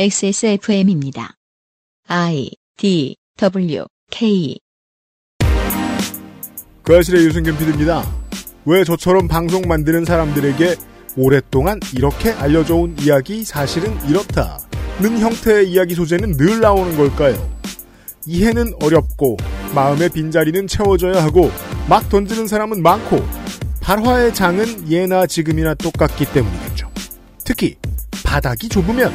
XSFM입니다. I D W K 그 아실의 유승균 PD입니다. 왜 저처럼 방송 만드는 사람들에게 오랫동안 이렇게 알려져온 이야기 사실은 이렇다 는 형태의 이야기 소재는 늘 나오는 걸까요? 이해는 어렵고 마음의 빈자리는 채워져야 하고 막 던지는 사람은 많고 발화의 장은 예나 지금이나 똑같기 때문이겠죠. 특히 바닥이 좁으면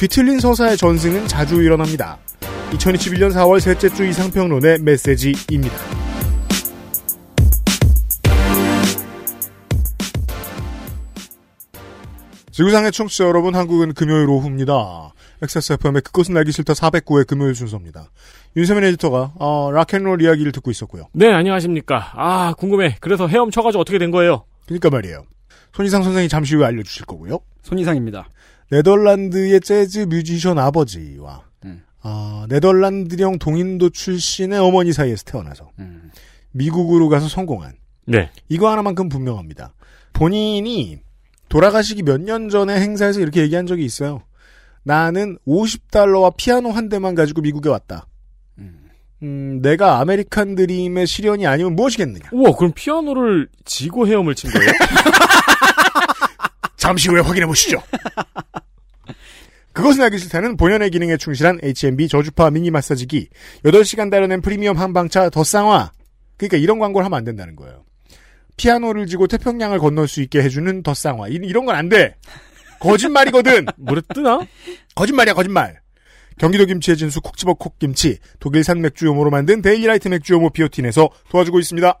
뒤틀린 서사의 전승은 자주 일어납니다. 2021년 4월 셋째 주 이상평론의 메시지입니다. 지구상의 청취자 여러분, 한국은 금요일 오후입니다. XSFM의 그것은 알기 싫다 409회 금요일 순서입니다. 윤세민 에디터가 어, 락앤롤 이야기를 듣고 있었고요. 네, 안녕하십니까. 아, 궁금해. 그래서 헤엄쳐가지고 어떻게 된 거예요? 그러니까 말이에요. 손이상 선생이 잠시 후에 알려주실 거고요. 손이상입니다. 네덜란드의 재즈 뮤지션 아버지와 음. 아, 네덜란드령 동인도 출신의 어머니 사이에서 태어나서 음. 미국으로 가서 성공한 네. 이거 하나만큼 분명합니다. 본인이 돌아가시기 몇 년 전에 행사에서 이렇게 얘기한 적이 있어요. 나는 50달러와 피아노 한 대만 가지고 미국에 왔다. 음. 음, 내가 아메리칸 드림의 실현이 아니면 무엇이겠느냐. 우와, 그럼 피아노를 지고 헤엄을 친 거예요? 잠시 후에 확인해 보시죠. 그것은 알기 싫다는 본연의 기능에 충실한 H&B 저주파 미니 마사지기 8시간 달아낸 프리미엄 한방차 더 쌍화 그러니까 이런 광고를 하면 안 된다는 거예요. 피아노를 지고 태평양을 건널 수 있게 해주는 더 쌍화 이- 이런 건 안 돼. 거짓말이거든. 물에 뜨나? 거짓말이야 거짓말. 경기도 김치의 진수 콕 집어 콕김치 독일산 맥주 요모로 만든 데일리라이트 맥주 요모 비오틴에서 도와주고 있습니다.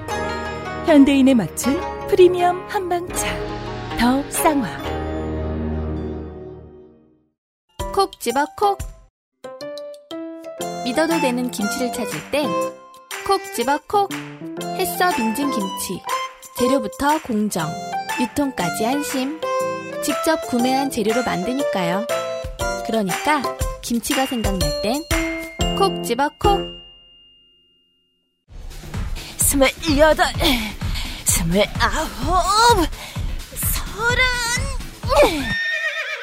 현대인에 맞춘 프리미엄 한방차. 더 쌍화. 콕 집어 콕. 믿어도 되는 김치를 찾을 땐 콕 집어 콕. 햇서 빙진 김치. 재료부터 공정 유통까지 안심. 직접 구매한 재료로 만드니까요. 그러니까 김치가 생각날 땐 콕 집어 콕 스물여덟 스물아홉 서른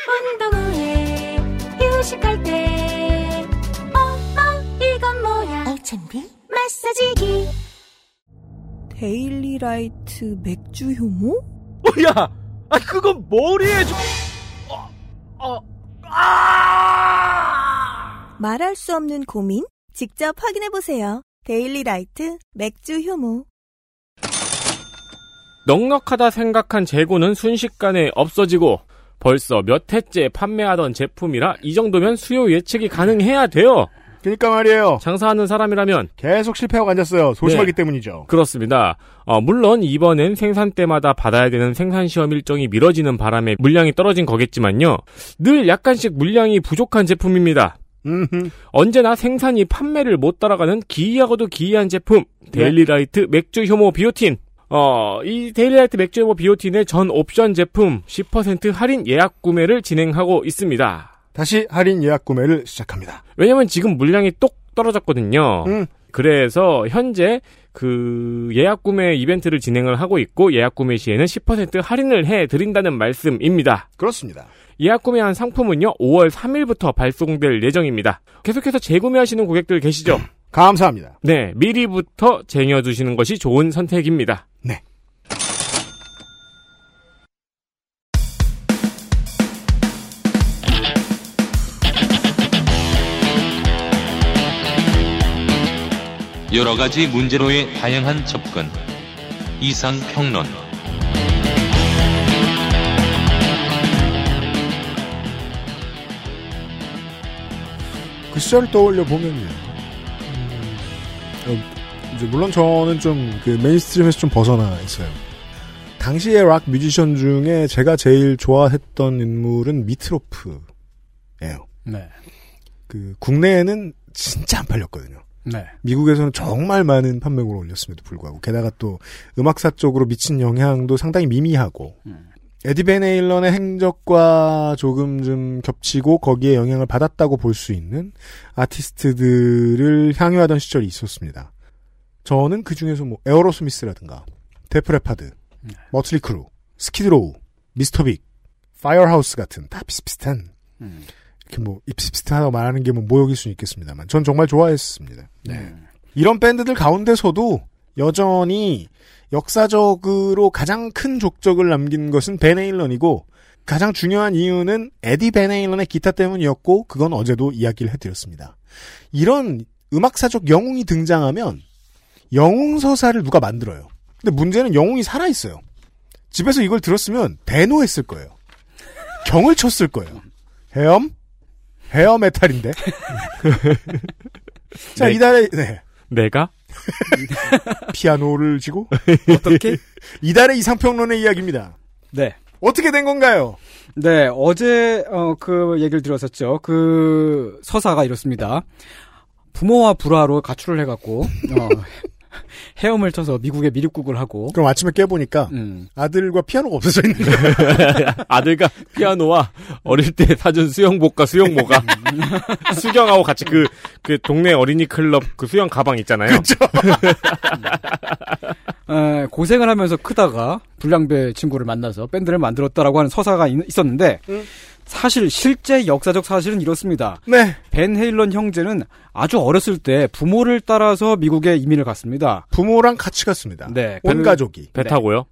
운동 후에 휴식할 때 엄마 이건 뭐야 알찬비 마사지기 데일리 라이트 맥주 효모? 어, 야! 아, 그건 머리에 좀, 어, 어, 아! 말할 수 없는 고민? 직접 확인해 보세요. 데일리 라이트 맥주 효모. 넉넉하다 생각한 재고는 순식간에 없어지고 벌써 몇 해째 판매하던 제품이라 이 정도면 수요 예측이 가능해야 돼요. 그러니까 말이에요. 장사하는 사람이라면 계속 실패하고 앉았어요. 소심하기 네. 때문이죠. 그렇습니다. 어, 물론 이번엔 생산 때마다 받아야 되는 생산 시험 일정이 미뤄지는 바람에 물량이 떨어진 거겠지만요. 늘 약간씩 물량이 부족한 제품입니다. 음흠. 언제나 생산이 판매를 못 따라가는 기이하고도 기이한 제품 데일리라이트 맥주 효모 비오틴 어, 이 데일리라이트 맥주 효모 비오틴의 전 옵션 제품 10% 할인 예약 구매를 진행하고 있습니다. 다시 할인 예약 구매를 시작합니다. 왜냐면 지금 물량이 똑 떨어졌거든요. 음. 그래서 현재 그 예약 구매 이벤트를 진행을 하고 있고 예약 구매 시에는 10% 할인을 해 드린다는 말씀입니다. 그렇습니다. 예약 구매한 상품은요 5월 3일부터 발송될 예정입니다. 계속해서 재구매하시는 고객들 계시죠? 감사합니다. 네, 미리부터 쟁여두시는 것이 좋은 선택입니다. 네. 여러 가지 문제로의 다양한 접근. 이상 평론. 그 시절을 떠올려 보면요. 음, 어, 이제 물론 저는 좀 그 mainstream에서 좀 벗어나 있어요. 당시의 락 뮤지션 중에 제가 제일 좋아했던 인물은 미트로프예요. 네. 그 국내에는 진짜 안 팔렸거든요. 네. 미국에서는 정말 많은 판매고를 올렸음에도 불구하고 게다가 또 음악사 쪽으로 미친 영향도 상당히 미미하고 에디 밴 헤일런의 행적과 조금 좀 겹치고 거기에 영향을 받았다고 볼 수 있는 아티스트들을 향유하던 시절이 있었습니다. 저는 그 중에서 뭐 에어로스미스라든가 데프 레파드, 머틀리 크루, 스키드로우, 미스터 빅, 파이어하우스 같은 다 비슷비슷한 이렇게 뭐 비슷비슷하다고 말하는 게 뭐 모욕일 수는 있겠습니다만 전 정말 좋아했습니다. 네. 이런 밴드들 가운데서도 여전히 역사적으로 가장 큰 족적을 남긴 것은 밴 헤일런이고 가장 중요한 이유는 에디 밴 헤일런의 기타 때문이었고 그건 어제도 이야기를 해드렸습니다. 이런 음악사적 영웅이 등장하면 영웅 서사를 누가 만들어요. 근데 문제는 영웅이 살아있어요. 집에서 이걸 들었으면 대노했을 거예요. 경을 쳤을 거예요. 헤엄? 헤어 메탈인데. 자, 네. 이달의, 네. 내가? 피아노를 쥐고? 어떻게? 이달의 이상평론의 이야기입니다. 네. 어떻게 된 건가요? 네, 어제 어, 그 얘기를 들었었죠. 그 서사가 이렇습니다. 부모와 불화로 가출을 해갖고 어, 헤엄을 쳐서 미국에 미립국을 하고 그럼 아침에 깨보니까 음. 아들과 피아노가 없어져 있는 거예요. 아들과 피아노와 어릴 때 사준 수영복과 수영모가 수경하고 같이 그, 그 동네 어린이 클럽 그 수영 가방 있잖아요. 에, 고생을 하면서 크다가 불량배 친구를 만나서 밴드를 만들었다라고 하는 서사가 있, 었는데 사실 실제 역사적 사실은 이렇습니다. 네. 벤 헤일런 형제는 아주 어렸을 때 부모를 따라서 미국에 이민을 갔습니다. 부모랑 같이 갔습니다. 네, 온 그- 가족이. 배 타고요?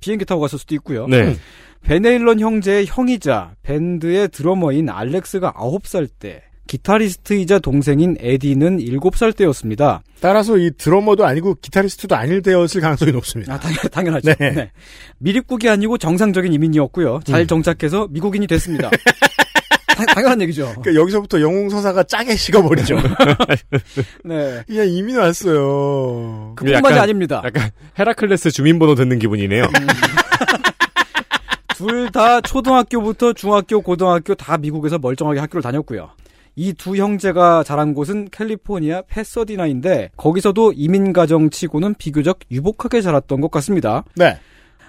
비행기 타고 갔을 수도 있고요. 네. 벤 헤일런 형제의 형이자 밴드의 드러머인 알렉스가 9살 때 기타리스트이자 동생인 에디는 7살 때였습니다. 따라서 이 드러머도 아니고 기타리스트도 아닐 때였을 가능성이 높습니다. 아, 당연, 하죠 네. 미립국이 아니고 정상적인 이민이었고요. 잘 정착해서 미국인이 됐습니다. 당- 당연한 얘기죠. 그러니까 여기서부터 영웅 서사가 짜게 식어버리죠. 네. 그냥 이민 왔어요. 그뿐만이 아닙니다. 약간 헤라클레스 주민번호 듣는 기분이네요. 둘다 초등학교부터 중학교, 고등학교 다 미국에서 멀쩡하게 학교를 다녔고요. 이 두 형제가 자란 곳은 캘리포니아 패서디나인데 거기서도 이민 가정 치고는 비교적 유복하게 자랐던 것 같습니다. 네.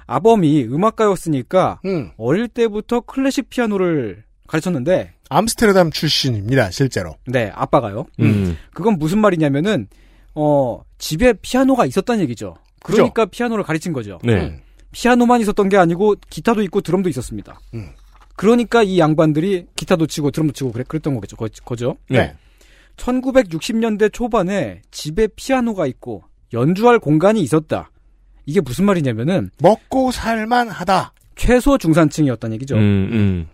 아범이 음악가였으니까 음. 어릴 때부터 클래식 피아노를 가르쳤는데 암스테르담 출신입니다, 실제로. 네, 아빠가요. 음. 그건 무슨 말이냐면은 어, 집에 피아노가 있었다는 얘기죠. 그러니까 피아노를 가르친 거죠. 네. 음. 피아노만 있었던 게 아니고 기타도 있고 드럼도 있었습니다. 음. 그러니까 이 양반들이 기타도 치고 드럼도 치고 그래, 그랬던 거겠죠. 거, 거죠. 네. 1960년대 초반에 집에 피아노가 있고 연주할 공간이 있었다. 이게 무슨 말이냐면은 먹고 살만하다. 최소 중산층이었다는 얘기죠. 음, 음.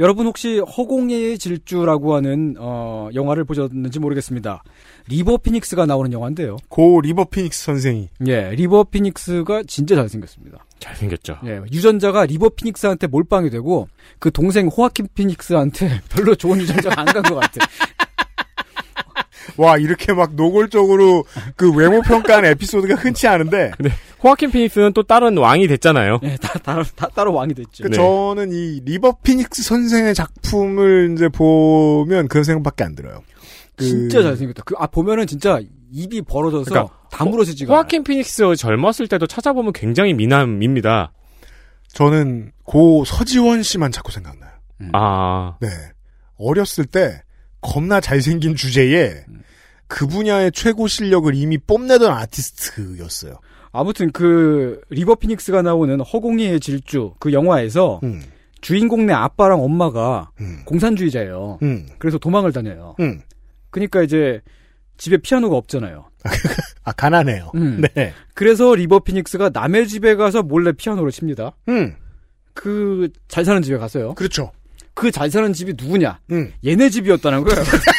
여러분 혹시 허공의 질주라고 하는 어, 영화를 보셨는지 모르겠습니다. 리버 피닉스가 나오는 영화인데요. 고 리버 피닉스 선생이. 예, 리버 피닉스가 진짜 잘생겼습니다. 잘생겼죠. 예, 유전자가 리버 피닉스한테 몰빵이 되고 그 동생 호아킨 피닉스한테 별로 좋은 유전자가 안 간 것 같아. 와, 이렇게 막 노골적으로 그 외모 평가하는 에피소드가 흔치 않은데. 호아킨 피닉스는 또 다른 왕이 됐잖아요. 예, 다, 따로, 다 따로 왕이 됐죠. 그 네. 저는 이 리버 피닉스 선생의 작품을 이제 보면 그런 생각밖에 안 들어요. 그- 진짜 잘생겼다. 그, 아, 보면은 진짜 입이 벌어져서 그러니까 다물어지지가 호아킨 피닉스 젊었을 때도 찾아보면 굉장히 미남입니다. 저는 고 서지원 씨만 자꾸 생각나요. 아, 네. 어렸을 때 겁나 잘생긴 주제에 그 분야의 최고 실력을 이미 뽐내던 아티스트였어요. 아무튼 그 리버 피닉스가 나오는 허공의 질주 그 영화에서 음, 주인공 네 아빠랑 엄마가 음, 공산주의자예요. 음, 그래서 도망을 다녀요. 음. 그러니까 이제 집에 피아노가 없잖아요. 아, 가난해요. 음. 네. 그래서 리버 피닉스가 남의 집에 가서 몰래 피아노를 칩니다. 음, 그잘 사는 집에 가서요. 그렇죠. 그 잘 사는 집이 누구냐? 음. 얘네 집이었다는 거예요.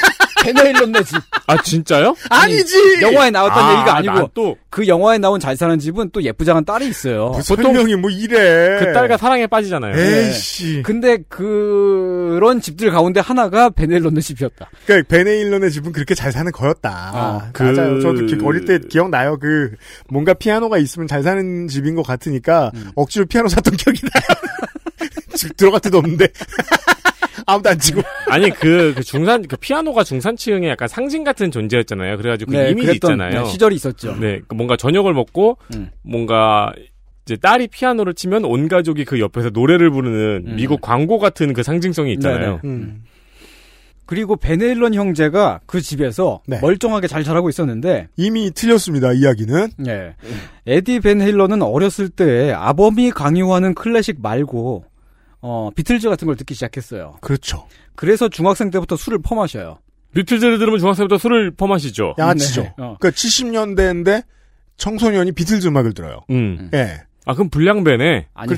베네일런네 집. 아 진짜요? 아니지. 영화에 나왔던 아, 얘기가 아니고 난또그 영화에 나온 잘 사는 집은 또 예쁘장한 딸이 있어요. 보통 설명이 뭐 이래. 그 딸과 사랑에 빠지잖아요. 에이씨. 근데 그런 집들 가운데 하나가 베네일런네 집이었다. 그러니까 베네일런의 집은 그렇게 잘 사는 거였다. 아, 그- 맞아요. 저도 기- 어릴 때 기억나요. 그 뭔가 피아노가 있으면 잘 사는 집인 것 같으니까 음. 억지로 피아노 샀던 기억이 나요. 집 들어갈 데도 없는데 아무도 안 치고. 아니 그, 그 중산 그 피아노가 중산층의 약간 상징 같은 존재였잖아요. 그래가지고 그 이미지 그랬던, 있잖아요. 네, 시절이 있었죠. 네, 그 뭔가 저녁을 먹고 음. 뭔가 이제 딸이 피아노를 치면 온 가족이 그 옆에서 노래를 부르는 음. 미국 광고 같은 그 상징성이 있잖아요. 네. 음. 그리고 베네일런 형제가 그 집에서 네. 멀쩡하게 잘 자라고 있었는데 이미 틀렸습니다. 이야기는. 예. 에디 벤 헤일러는 어렸을 때 아범이 강요하는 클래식 말고 어, 비틀즈 같은 걸 듣기 시작했어요. 그렇죠. 그래서 중학생 때부터 술을 퍼마셔요. 비틀즈를 들으면 중학생부터 술을 퍼마시죠. 양아치죠. 네. 어. 그러니까 70년대인데 청소년이 비틀즈 음악을 들어요. 음. 예. 아 그럼 불량배네. 아니,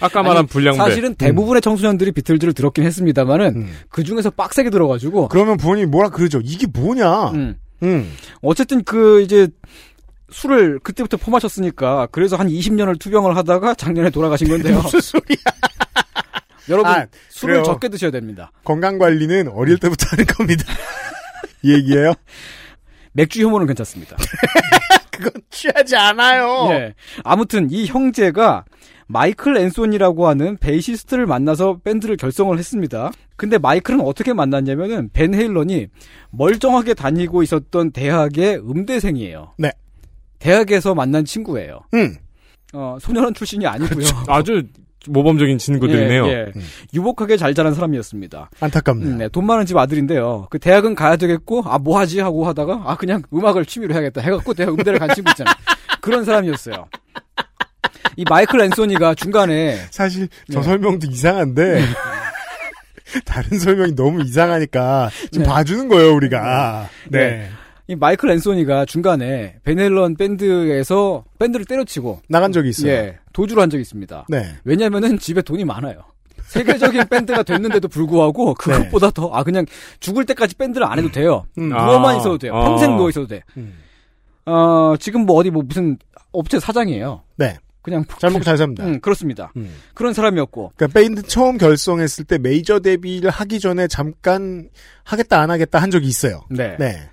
아까 말한 아니, 불량배. 사실은 대부분의 청소년들이 비틀즈를 들었긴 했습니다만은 음. 그 중에서 빡세게 들어가지고 그러면 부모님이 뭐라 그러죠? 이게 뭐냐? 음. 음. 어쨌든 그 이제 술을 그때부터 퍼마셨으니까 그래서 한 20년을 투병을 하다가 작년에 돌아가신 건데요. 무슨 소리야? 여러분 아, 술을. 적게 드셔야 됩니다. 건강 관리는 어릴 때부터 하는 겁니다. 이 얘기예요? 맥주 효모는 괜찮습니다. 그건 취하지 않아요. 예. 아무튼 이 형제가 마이클 앤소니라고 하는 베이시스트를 만나서 밴드를 결성을 했습니다. 근데 마이클은 어떻게 만났냐면은 밴 헤일런이 멀쩡하게 다니고 있었던 대학의 음대생이에요. 네. 대학에서 만난 친구예요. 음. 어, 소년원 출신이 아니고요. 아주 모범적인 친구들이네요. 예, 예. 음. 유복하게 잘 자란 사람이었습니다. 안타깝네요. 음, 네, 돈 많은 집 아들인데요. 그 대학은 가야 되겠고, 아, 뭐 하지? 하고 하다가, 아, 그냥 음악을 취미로 해야겠다. 해갖고 대학 음대를 간 친구 있잖아요. 그런 사람이었어요. 이 마이클 앤소니가 중간에, 사실 저 네. 설명도 이상한데 다른 설명이 너무 이상하니까 좀 네. 봐주는 거예요 우리가. 네. 네. 이 마이클 앤소니가 중간에 밴 헤일런 밴드에서 밴드를 때려치고, 나간 적이 있어요. 예, 도주를 한 적이 있습니다. 네. 왜냐면은 집에 돈이 많아요. 세계적인 밴드가 됐는데도 불구하고 그것보다 더, 아, 그냥 죽을 때까지 밴드를 안 해도 돼요. 음. 누워만 아, 있어도 돼요. 아. 평생 누워 있어도 돼. 음. 어, 지금 뭐 어디 뭐 무슨 업체 사장이에요. 네. 그냥 잘 먹고 잘 삽니다. 음, 그렇습니다. 음. 그런 사람이었고. 그러니까 밴드 처음 결성했을 때 메이저 데뷔를 하기 전에 잠깐 하겠다 안 하겠다 한 적이 있어요. 네. 네.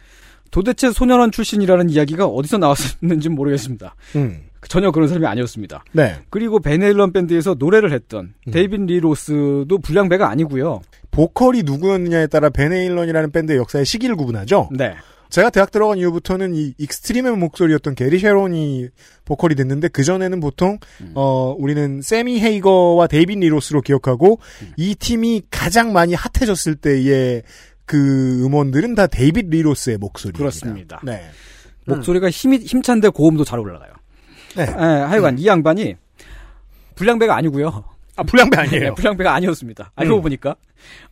도대체 소년원 출신이라는 이야기가 어디서 나왔는지 모르겠습니다. 음. 전혀 그런 사람이 아니었습니다. 네. 그리고 밴 헤일런 밴드에서 노래를 했던 음. 데이빗 리 로스도 불량배가 아니고요. 보컬이 누구였느냐에 따라 밴 헤일런이라는 밴드의 역사의 시기를 구분하죠. 네. 제가 대학 들어간 이후부터는 이 익스트림의 목소리였던 게리 쉐론이 보컬이 됐는데 그 전에는 보통 음. 어 우리는 세미 헤이거와 데이빗 리 로스로 기억하고 음. 이 팀이 가장 많이 핫해졌을 때의 그 음원들은 다 데이빗 리 로스의 목소리입니다. 그렇습니다. 네. 목소리가 힘이 힘찬데 고음도 잘 올라가요. 네. 에, 하여간 이 양반이 불량배가 아니고요. 아 불량배 네, 아니에요. 불량배가 아니었습니다. 알고 음. 보니까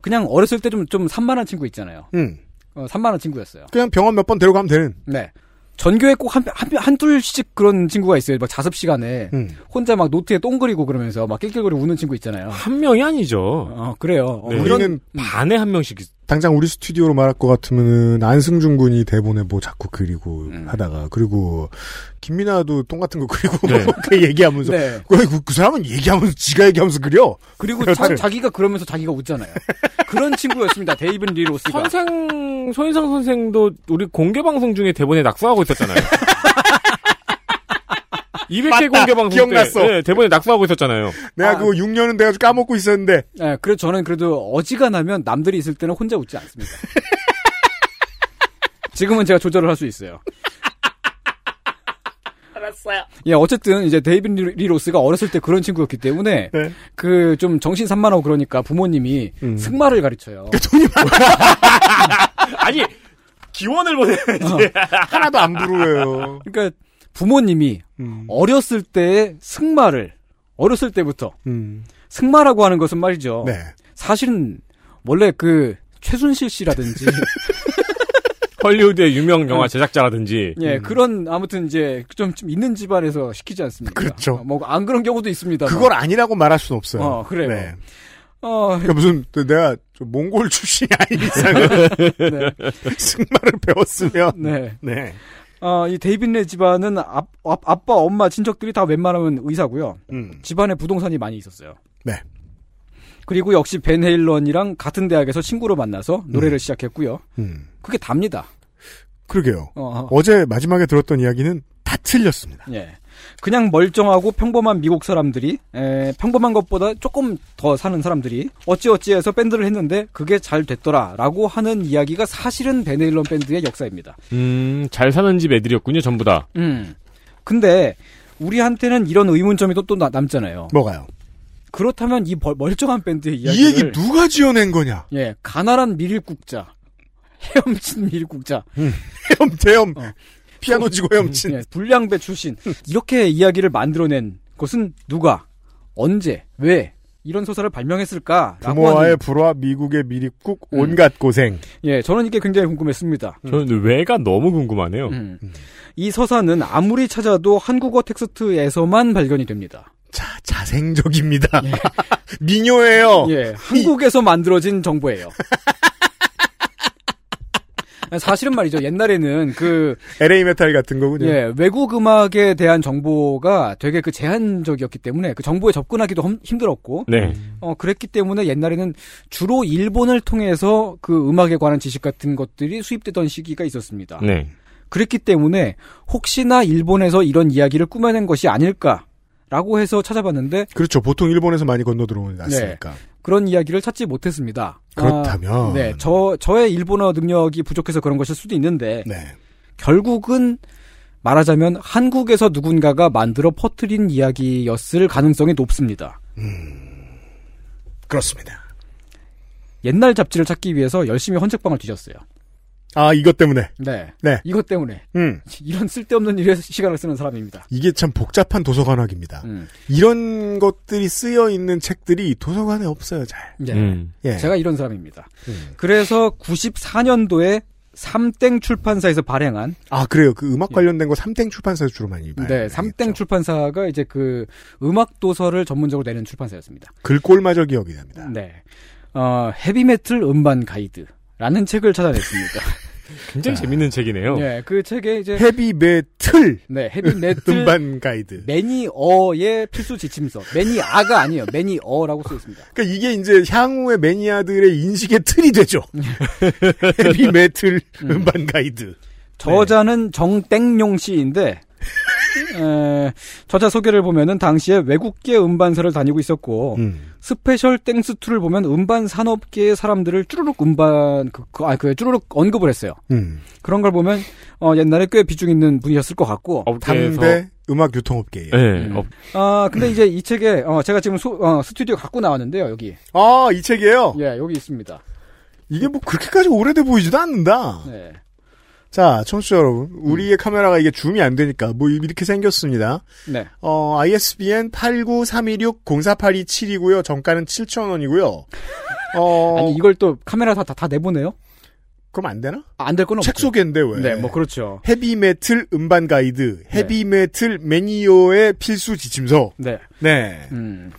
그냥 어렸을 때 좀 좀 산만한 친구 있잖아요. 음. 어, 산만한 친구였어요. 그냥 병원 몇 번 데려가면 되는. 네. 전교에 꼭 한, 한, 한둘씩 그런 친구가 있어요. 막 자습 시간에. 음. 혼자 막 노트에 똥 그리고 그러면서 막 낄낄거리고 웃는 친구 있잖아요. 한 명이 아니죠. 어, 그래요. 어, 네. 그런, 우리는 반에 한 명씩. 있- 당장 우리 스튜디오로 말할 것 같으면은 안승준 군이 대본에 뭐 자꾸 그리고 음. 하다가 그리고 김민아도 똥 같은 거 그리고 네. 그 얘기하면서 네. 그, 그, 그 사람은 얘기하면서 지가 얘기하면서 그려. 그리고 그렇죠. 자기가 그러면서 자기가 웃잖아요. 그런 친구였습니다. 데이빗 리 로스가. 선생 손이상 선생도 우리 공개 방송 중에 대본에 낙서하고 있었잖아요. 200회 맞다. 공개 방송 기억났어. 때 네, 대본에 낙서하고 있었잖아요. 내가 아. 그거 6년은 돼가지고 까먹고 있었는데 네, 그래서 저는 그래도 어지간하면 남들이 있을 때는 혼자 웃지 않습니다. 지금은 제가 조절을 할 수 있어요. 알았어요. 예, 어쨌든 이제 데이빗 리- 리 로스가 어렸을 때 그런 친구였기 때문에 네. 그좀 정신 산만하고 그러니까 부모님이 음. 승마를 가르쳐요. 아니 기원을 보내야지. 하나도 안 부러워요. 그러니까 부모님이 음. 어렸을 때 승마를 어렸을 때부터 음. 승마라고 하는 것은 말이죠. 네. 사실은 원래 그 최순실 씨라든지 헐리우드의 유명 영화 제작자라든지 예 그런 아무튼 이제 좀, 좀 있는 집안에서 시키지 않습니까? 그렇죠. 뭐 안 그런 경우도 있습니다. 그걸 아니라고 말할 수는 없어요. 어, 그래요. 네. 어, 그러니까 무슨 또 내가 좀 몽골 출신이 아닌 이상은 네. 승마를 배웠으면 네. 네. 어, 이 데이빗네 집안은 아, 빠 엄마, 친척들이 다 웬만하면 의사고요. 음. 집안에 부동산이 많이 있었어요. 네. 그리고 역시 벤 헤일런이랑 같은 대학에서 친구로 만나서 노래를 시작했고요. 음. 그게 답니다. 그러게요. 어, 어 제 마지막에 들었던 이야기는 다 틀렸습니다. 예. 그냥 멀쩡하고 평범한 미국 사람들이 에, 평범한 것보다 조금 더 사는 사람들이 어찌어찌해서 밴드를 했는데 그게 잘 됐더라라고 하는 이야기가 사실은 벤 헤일런 밴드의 역사입니다. 음, 잘 사는 집 애들이었군요, 전부 다. 음. 근데 우리한테는 이런 의문점이 또, 또 나- 남잖아요. 뭐가요? 그렇다면 이 벌- 멀쩡한 밴드의 이 이야기를 얘기 누가 지어낸 거냐? 예, 가난한 미립국자, 헤엄친 미립국자, 헤엄, 대엄, 어. 피아노 치고 헤엄친. 예, 불량배 출신 이렇게 이야기를 만들어낸 것은 누가, 언제, 왜 이런 소설을 발명했을까라고 부모와의 불화, 미국의 미립국, 음. 온갖 고생. 예, 저는 이게 굉장히 궁금했습니다. 저는 왜가 너무 궁금하네요. 음. 이 서사는 아무리 찾아도 한국어 텍스트에서만 발견이 됩니다. 자, 자생적입니다. 민요예요. 예, 한국에서 만들어진 정보예요. 사실은 말이죠. 옛날에는 그 LA 메탈 같은 거군요. 예, 외국 음악에 대한 정보가 되게 그 제한적이었기 때문에 그 정보에 접근하기도 험- 힘들었고, 네. 어, 그랬기 때문에 옛날에는 주로 일본을 통해서 그 음악에 관한 지식 같은 것들이 수입되던 시기가 있었습니다. 네. 그랬기 때문에 혹시나 일본에서 이런 이야기를 꾸며낸 것이 아닐까 라고 해서 찾아봤는데 그렇죠. 보통 일본에서 많이 건너 들어오지 않습니까? 그런 이야기를 찾지 못했습니다. 그렇다면. 아, 네, 저 저의 일본어 능력이 부족해서 그런 것일 수도 있는데 네. 결국은 말하자면 한국에서 누군가가 만들어 퍼뜨린 이야기였을 가능성이 높습니다. 그렇습니다. 옛날 잡지를 찾기 위해서 열심히 헌책방을 뒤졌어요. 아, 이것 때문에. 네. 네. 이것 때문에 음. 이런 쓸데없는 일에 시간을 쓰는 사람입니다. 이게 참 복잡한 도서관학입니다. 음. 이런 것들이 쓰여 있는 책들이 도서관에 없어요, 잘. 네. 음. 예. 제가 이런 사람입니다. 음. 그래서 94년도에 삼땡 출판사에서 발행한 아, 그래요. 그 음악 관련된 거 삼땡 출판사에서 주로 많이 봐요. 네, 삼땡 출판사가 이제 그 음악 도서를 전문적으로 내는 출판사였습니다. 글꼴마저 기억이 납니다. 네. 어, 헤비메틀 음반 가이드 라는 책을 찾아냈습니다. 굉장히 재밌는 책이네요. 네, 그 책에 이제 헤비 메틀 네, 헤비 메틀 음반 가이드. 매니어의 필수 지침서. 매니아가 아니에요. 매니 어라고 쓰여 있습니다. 그러니까 이게 이제 향후의 매니아들의 인식의 틀이 되죠. 헤비 메틀 음반 가이드. 저자는 정땡용 씨인데 에, 저자 소개를 보면은 당시에 외국계 음반사를 다니고 있었고 음. special thanks to를 보면 음반 산업계의 사람들을 쭈르륵 음반 그, 그, 아, 그 쭈르륵 언급을 했어요. 음. 그런 걸 보면 어, 옛날에 꽤 비중 있는 분이셨을 것 같고. 업계에서 당대 음악 유통업계예요. 네. 음. 업- 아 근데 이제 이 책에 어, 제가 지금 소- 어, 스튜디오 갖고 나왔는데요 여기. 아, 이 책이에요? 예 여기 있습니다. 이게 뭐 그렇게까지 오래돼 보이지도 않는다. 네. 자, 청취자 여러분. 우리의 카메라가 이게 줌이 안 되니까 뭐 이렇게 생겼습니다. 네. 어, ISBN 89326-0482-7이고요. 정가는 7,000원이고요. 어, 아니 이걸 또 카메라 다, 다, 다 내보내요? 그럼 안 되나? 안될 건 없죠. 책 소개인데 왜? 네, 뭐 그렇죠. 헤비 메틀 음반 가이드, 헤비메틀 매니어의 필수 지침서. 네. 네. 음.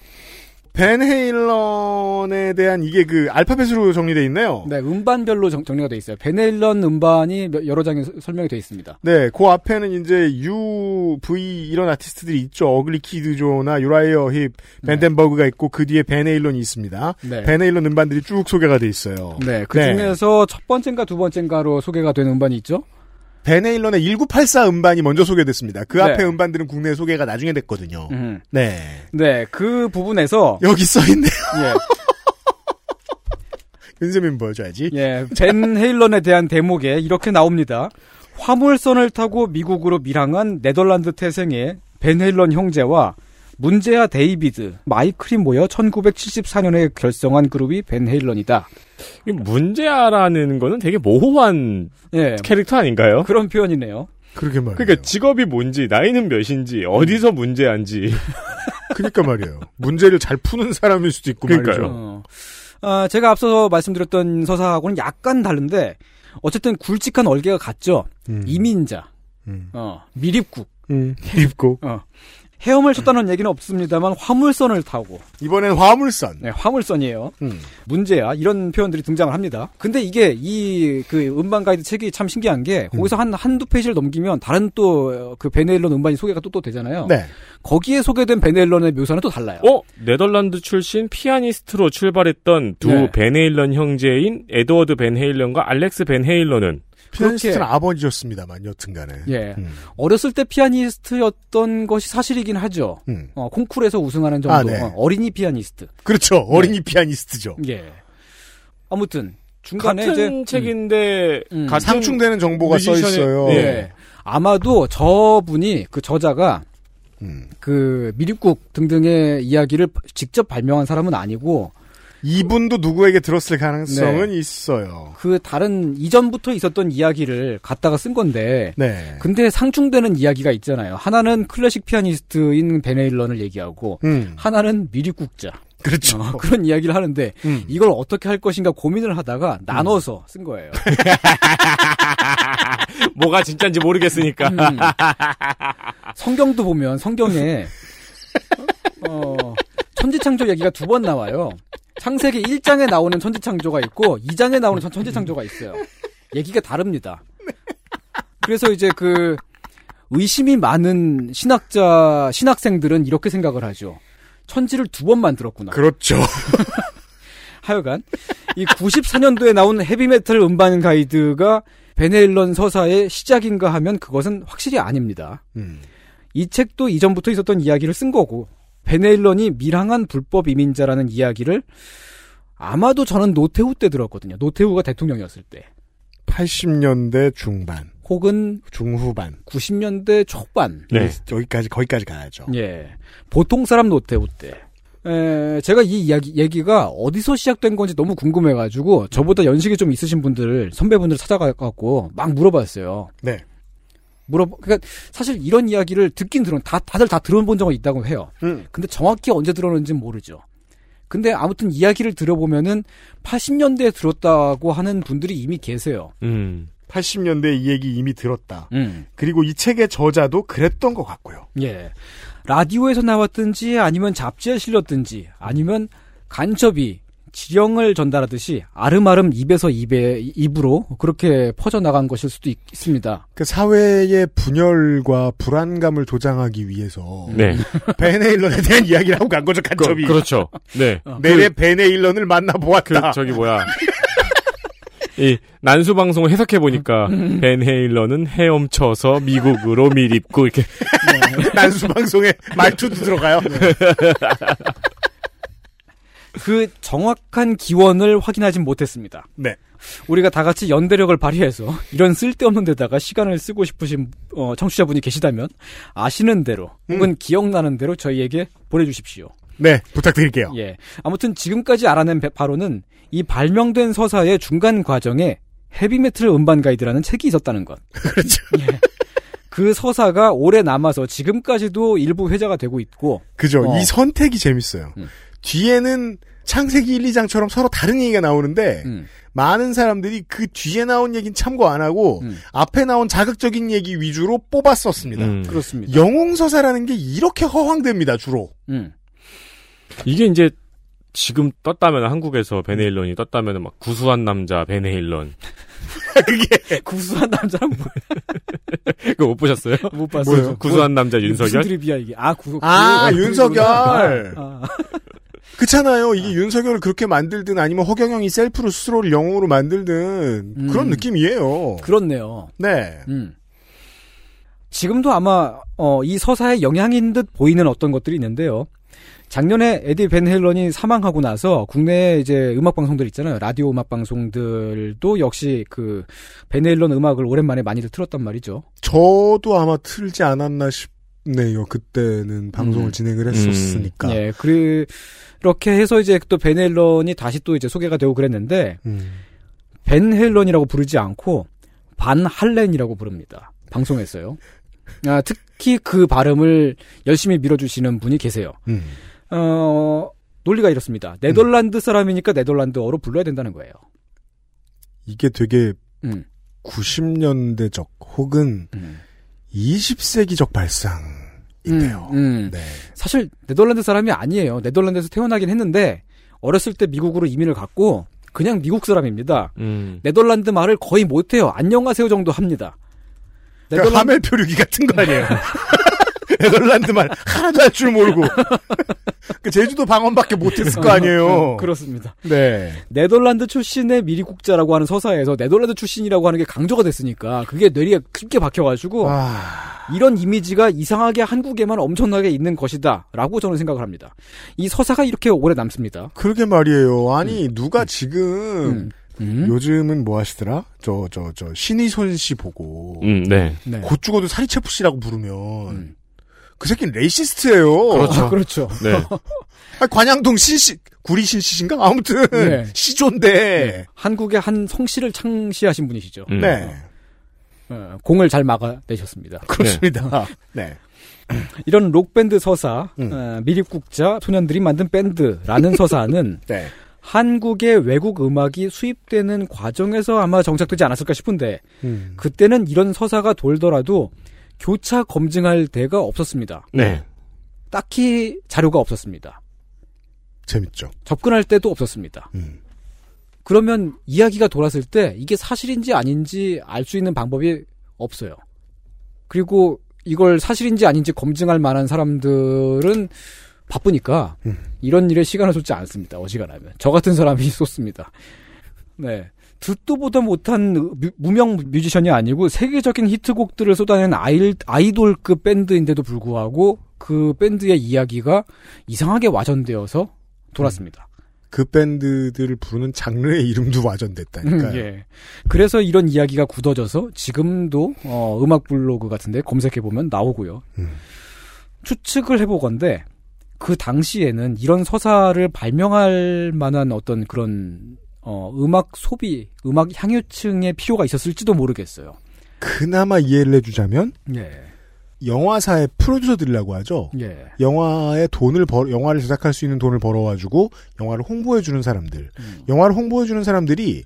벤 헤일런에 대한 이게 그 알파벳으로 정리되어 있네요. 네, 음반별로 정, 정리가 돼 있어요. 벤 헤일런 음반이 몇- 여러 장에 서- 설명이 돼 있습니다. 네, 그 앞에는 이제 U, V 이런 아티스트들이 있죠. 어글리 키드 조나 유라이어 힙, 벤덴버그가 있고 그 뒤에 벤 헤일런이 있습니다. 네. 벤 헤일런 음반들이 쭉 소개가 돼 있어요. 네, 그 중에서 첫 번째인가 두 번째인가로 소개가 된 음반이 있죠? 벤 헤일런의 1984 음반이 먼저 소개됐습니다. 그 네. 앞에 음반들은 국내 소개가 나중에 됐거든요. 음. 네. 네, 그 부분에서 여기 써 있네요. 예, 윤세민 보여줘야지. 예, 벤 헤일런에 대한 대목에 이렇게 나옵니다. 화물선을 타고 미국으로 밀항한 네덜란드 태생의 벤 헤일런 형제와 문제아 데이비드, 마이클이 모여 1974년에 결성한 그룹이 벤 헤일런이다. 이 문제아라는 거는 되게 모호한 예, 캐릭터 아닌가요? 그런 표현이네요. 그러게 말이에요. 그러니까 직업이 뭔지, 나이는 몇인지, 어디서 문제안지. 그러니까 말이에요. 문제를 잘 푸는 사람일 수도 있고 그러니까요. 말이죠. 어. 아, 제가 앞서 말씀드렸던 서사하고는 약간 다른데 어쨌든 굵직한 얼개가 같죠. 음. 이민자, 음. 어, 미립국. 음. 입고. 어. 헤엄을 쳤다는 얘기는 없습니다만 화물선을 타고 이번엔 화물선. 네, 화물선이에요. 음. 문제야. 이런 표현들이 등장을 합니다. 근데 이게 이 그 음반 가이드 책이 참 신기한 게 거기서 한 한두 페이지를 넘기면 다른 또 그 베네일런 음반이 소개가 또 또 되잖아요. 네. 거기에 소개된 벤 헤일런의 묘사는 또 달라요. 어? 네덜란드 출신 피아니스트로 출발했던 두 네. 벤헤일런 형제인 에드워드 벤헤일런과 알렉스 벤헤일런은 피아니스트는 아버지였습니다만 여튼간에. 예. 음. 어렸을 때 피아니스트였던 것이 사실이긴 하죠. 음. 어, 콩쿠르에서 우승하는 정도. 아, 네. 어, 어린이 피아니스트. 그렇죠. 어린이 피아니스트죠. 예. 아무튼 중간에 같은 이제 책인데 음. 같은 상충되는 정보가 써 뮤지션의- 있어요. 네. 예. 아마도 저분이 그 저자가 음. 그 미립국 등등의 이야기를 직접 발명한 사람은 아니고 이분도 누구에게 들었을 가능성은 네. 있어요. 그 다른 이전부터 있었던 이야기를 갖다가 쓴 건데 네. 근데 상충되는 이야기가 있잖아요. 하나는 클래식 피아니스트인 베네일런을 얘기하고 음. 하나는 미립국자. 그렇죠. 어, 그런 이야기를 하는데 음. 이걸 어떻게 할 것인가 고민을 하다가 나눠서 쓴 거예요. 뭐가 진짜인지 모르겠으니까. 음. 성경도 보면 성경에 어, 천지창조 얘기가 두 번 나와요. 창세기 1장에 나오는 천지창조가 있고 2장에 나오는 천- 천지창조가 있어요. 얘기가 다릅니다. 그래서 이제 그 의심이 많은 신학자 신학생들은 이렇게 생각을 하죠. 천지를 두 번 만들었구나. 그렇죠. 하여간 이 94년도에 나온 헤비메탈 음반 가이드가 베네일런 서사의 시작인가 하면 그것은 확실히 아닙니다. 음. 이 책도 이전부터 있었던 이야기를 쓴 거고 베네일런이 밀항한 불법 이민자라는 이야기를 아마도 저는 노태우 때 들었거든요. 노태우가 대통령이었을 때. 80년대 중반, 혹은 중후반. 90년대 초반. 네. 여기까지 거기까지 가야죠. 예. 보통 사람 노태우 때. 에, 제가 이 이야기, 얘기가 어디서 시작된 건지 너무 궁금해 가지고, 저보다 연식이 좀 있으신 분들, 선배분들 찾아가 갖고, 막 물어봤어요. 네. 물어, 그니까, 사실 이런 이야기를 듣긴 들은, 다, 다들 다 들어본 적은 있다고 해요. 음. 근데 정확히 언제 들었는지는 모르죠. 근데 아무튼 이야기를 들어보면은, 80년대에 들었다고 하는 분들이 이미 계세요. 음. 80년대 이 얘기 이미 들었다. 음. 그리고 이 책의 저자도 그랬던 것 같고요. 예. 라디오에서 나왔든지 아니면 잡지에 실렸든지 아니면 간첩이 지령을 전달하듯이 아름아름 입에서 입에 입으로 그렇게 퍼져나간 것일 수도 있, 습니다 그 사회의 분열과 불안감을 조장하기 위해서 네. 베네일런에 대한 이야기를 하고 간 거죠, 그, 간첩이. 그 렇죠. 네. 내래 베네일런을 만나보았다. 그 저기 뭐야. 이 난수 방송을 해석해 보니까 벤 헤일런은 헤엄쳐서 미국으로 밀입고 이렇게 난수 방송에 말투도 들어가요. 그 정확한 기원을 확인하진 못했습니다. 네. 우리가 다 같이 연대력을 발휘해서 이런 쓸데없는 데다가 시간을 쓰고 싶으신 어, 청취자분이 계시다면 아시는 대로 혹은 기억나는 대로 저희에게 보내주십시오. 네, 부탁드릴게요. 예. 아무튼 지금까지 알아낸 배- 바로는 이 발명된 서사의 중간 과정에 헤비메탈 음반 가이드라는 책이 있었다는 것. 그렇죠. 그 서사가 오래 남아서 지금까지도 일부 회자가 되고 있고 그죠. 어. 이 선택이 재밌어요. 음. 뒤에는 창세기 1, 2장처럼 서로 다른 얘기가 나오는데 음. 많은 사람들이 그 뒤에 나온 얘기는 참고 안 하고 음. 앞에 나온 자극적인 얘기 위주로 뽑았었습니다. 음. 그렇습니다. 영웅서사라는 게 이렇게 허황됩니다, 주로. 음. 이게 이제 지금 떴다면 한국에서 벤 헤일런이 떴다면 막 구수한 남자 벤 헤일런 구수한 남자는 뭐, 그거 못 보셨어요? 못 봤어요. 뭐예요? 구수한 남자 윤석열 드립이야 이게? 아 구. 아, 구- 윤석열. 아, 그렇잖아요. 이게 윤석열을 그렇게 만들든 아니면 허경영이 셀프로 스스로를 영웅으로 만들든 음. 그런 느낌이에요. 그렇네요. 네. 음. 지금도 아마 어, 이 서사의 영향인 듯 보이는 어떤 것들이 있는데요. 작년에 에디 벤 헬런이 사망하고 나서 국내 이제 음악 방송들 있잖아요. 라디오 음악 방송들도 역시 그벤 헬런 음악을 오랜만에 많이들 틀었단 말이죠. 저도 아마 틀지 않았나 싶 네요. 그때는 방송을 음. 진행을 했었으니까. 예, 그 그렇게 해서 이제 또 벤 헬런이 다시 또 이제 소개가 되고 그랬는데 음. 벤 헬런이라고 부르지 않고 반 할렌이라고 부릅니다. 방송에서요. 아, 특히 그 발음을 열심히 밀어주시는 분이 계세요. 음. 어, 논리가 이렇습니다. 네덜란드 사람이니까 네덜란드어로 불러야 된다는 거예요. 이게 되게 음. 90년대적 혹은 음. 20세기적 발상인 있대요. 음, 음. 네. 사실 네덜란드 사람이 아니에요. 네덜란드에서 태어나긴 했는데 어렸을 때 미국으로 이민을 갔고 그냥 미국 사람입니다. 음. 네덜란드 말을 거의 못해요. 안녕하세요 정도 합니다. 그러니까 하멜 표류기 같은 거 아니에요. 네덜란드 말 하나도 할 줄 모르고 그 제주도 방언밖에 못했을 거 아니에요. 그렇습니다. 네. 네덜란드 출신의 미리국자라고 하는 서사에서 네덜란드 출신이라고 하는 게 강조가 됐으니까 그게 뇌리에 깊게 박혀가지고 아, 이런 이미지가 이상하게 한국에만 엄청나게 있는 것이다라고 저는 생각을 합니다. 이 서사가 이렇게 오래 남습니다. 그러게 말이에요. 아니 누가 지금 음. 음? 요즘은 뭐 하시더라? 저 저 저 신희손 씨 보고 음, 네. 네. 곧 죽어도 사리체프 씨라고 부르면 음. 그 새끼는 레이시스트예요. 그렇죠. 아, 그렇죠. 네. 아니, 관양동 신씨 구리 신씨인가 아무튼 네. 시조인데 한국의 한 성씨를 창시하신 분이시죠. 음. 네 어, 공을 잘 막아내셨습니다. 그렇습니다. 네. 이런 록밴드 서사, 음. 어, 미립국자, 소년들이 만든 밴드라는 서사는 네. 한국의 외국 음악이 수입되는 과정에서 아마 정착되지 않았을까 싶은데 음. 그때는 이런 서사가 돌더라도 교차 검증할 데가 없었습니다. 네. 딱히 자료가 없었습니다. 재밌죠. 접근할 때도 없었습니다. 음. 그러면 이야기가 돌았을 때 이게 사실인지 아닌지 알 수 있는 방법이 없어요. 그리고 이걸 사실인지 아닌지 검증할 만한 사람들은 바쁘니까 음. 이런 일에 시간을 쏟지 않습니다. 어지간하면. 저 같은 사람이 쏟습니다. 네. 듣도 보도 못한 뮤- 무명 뮤지션이 아니고 세계적인 히트곡들을 쏟아낸 아이, 아이돌급 밴드인데도 불구하고 그 밴드의 이야기가 이상하게 와전되어서 돌았습니다. 그 밴드들을 부르는 장르의 이름도 와전됐다니까요. 예. 그래서 이런 이야기가 굳어져서 지금도 어, 음악 블로그 같은데 검색해 보면 나오고요. 음. 추측을 해보건데 그 당시에는 이런 서사를 발명할 만한 어떤 그런 어, 음악 소비, 음악 향유층의 필요가 있었을지도 모르겠어요. 그나마 이해를 해주자면 예. 영화사의 프로듀서들이라고 하죠. 예. 영화에 돈을 벌, 영화를 제작할 수 있는 돈을 벌어가지고 영화를 홍보해주는 사람들. 음. 영화를 홍보해주는 사람들이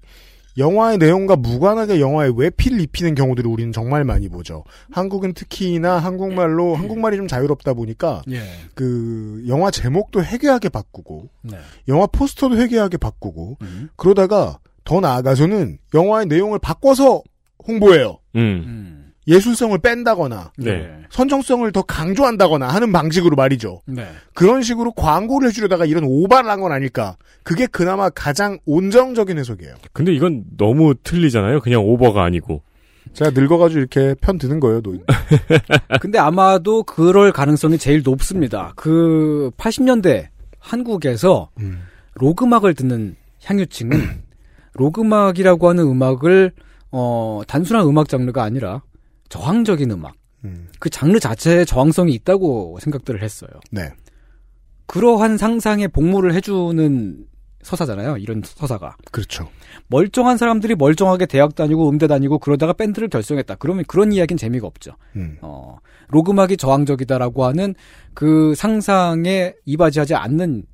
영화의 내용과 무관하게 영화에 외피를 입히는 경우들을 우리는 정말 많이 보죠. 한국은 특히나 한국말로 한국말이 좀 자유롭다 보니까 예. 그 영화 제목도 해괴하게 바꾸고 네. 영화 포스터도 해괴하게 바꾸고 음. 그러다가 더 나아가서는 영화의 내용을 바꿔서 홍보해요. 음. 음. 예술성을 뺀다거나 네. 선정성을 더 강조한다거나 하는 방식으로 말이죠. 네. 그런 식으로 광고를 해주려다가 이런 오바를 한 건 아닐까. 그게 그나마 가장 온정적인 해석이에요. 근데 이건 너무 틀리잖아요. 그냥 오버가 아니고. 제가 늙어가지고 이렇게 편 드는 거예요, 노인. 근데 아마도 그럴 가능성이 제일 높습니다. 그 80년대 한국에서 음. 로그막을 듣는 향유층은 록음악이라고 하는 음악을 어 단순한 음악 장르가 아니라 저항적인 음악 음. 그 장르 자체에 저항성이 있다고 생각들을 했어요. 네. 그러한 상상에 복무를 해주는 서사잖아요. 이런 서사가 그렇죠. 멀쩡한 사람들이 멀쩡하게 대학 다니고 음대 다니고 그러다가 밴드를 결성했다. 그러면 그런 이야기는 재미가 없죠. 음. 어, 록음악이 저항적이다라고 하는 그 상상에 이바지하지 않는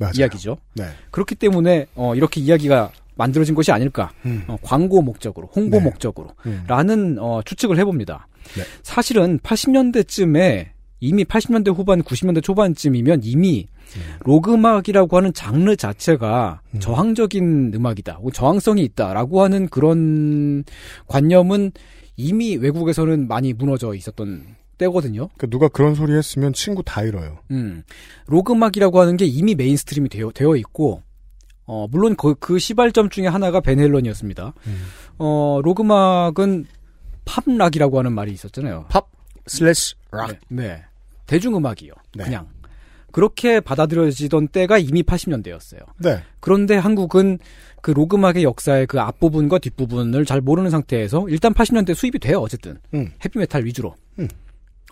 맞아요. 이야기죠. 네. 그렇기 때문에 어, 이렇게 이야기가 만들어진 것이 아닐까. 음. 어, 광고 목적으로, 홍보 네. 목적으로. 음. 라는 어, 추측을 해봅니다. 네. 사실은 80년대쯤에 이미 80년대 후반, 90년대 초반쯤이면 이미 음. 로그음악이라고 하는 장르 자체가 저항적인 음악이다, 저항성이 있다라고 하는 그런 관념은 이미 외국에서는 많이 무너져 있었던 때거든요. 그러니까 누가 그런 소리 했으면 친구 다 잃어요. 음, 록음악이라고 하는 게 이미 mainstream이 되어, 되어 있고, 어, 물론 그, 그 시발점 중에 하나가 벤 헤일런이었습니다. 음. 어, 록음악은 pop rock이라고 하는 말이 있었잖아요. pop slash rock. 네, 네. 대중음악이요. 네. 그냥. 그렇게 받아들여지던 때가 이미 80년대였어요. 네. 그런데 한국은 그 록음악의 역사의 그 앞부분과 뒷부분을 잘 모르는 상태에서 일단 80년대 수입이 돼요, 어쨌든. 음. 헤비메탈 위주로. 음.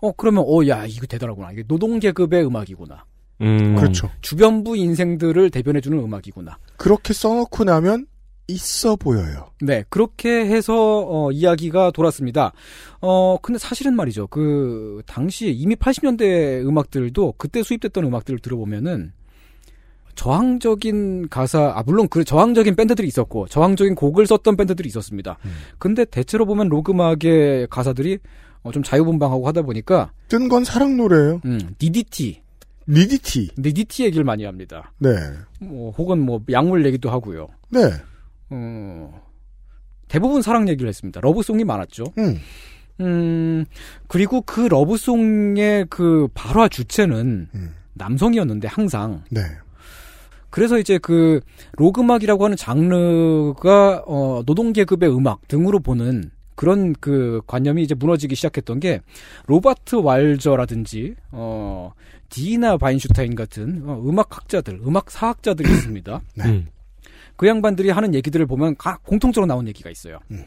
어, 그러면, 어, 야, 이거 대단하구나. 이게 노동계급의 음악이구나. 음. 그렇죠. 주변부 인생들을 대변해주는 음악이구나. 그렇게 써놓고 나면 있어 보여요. 네, 그렇게 해서 어, 이야기가 돌았습니다. 어, 근데 사실은 말이죠. 그 당시 이미 80년대 음악들도 그때 수입됐던 음악들을 들어보면은 저항적인 가사, 아 물론 그 저항적인 밴드들이 있었고 저항적인 곡을 썼던 밴드들이 있었습니다. 음. 근데 대체로 보면 록 음악의 가사들이 어, 좀 자유분방하고 하다 보니까 뜬 건 사랑 노래예요. 음, DDT, 니디티. DDT 얘기를 많이 합니다. 네. 뭐 혹은 뭐 약물 얘기도 하고요. 네. 어, 대부분 사랑 얘기를 했습니다. love song이 많았죠. 음. 음, 그리고 그 love song의 그 발화 주체는 음. 남성이었는데 항상. 네. 그래서 이제 그 록음악이라고 하는 장르가 어 노동 계급의 음악 등으로 보는 그런 그 관념이 이제 무너지기 시작했던 게 로버트 왈저라든지 어 디나 바인슈타인 같은 어, 음악 학자들, 음악 사학자들이 있습니다. 네. 음. 그 양반들이 하는 얘기들을 보면 가- 공통적으로 나온 얘기가 있어요. 음.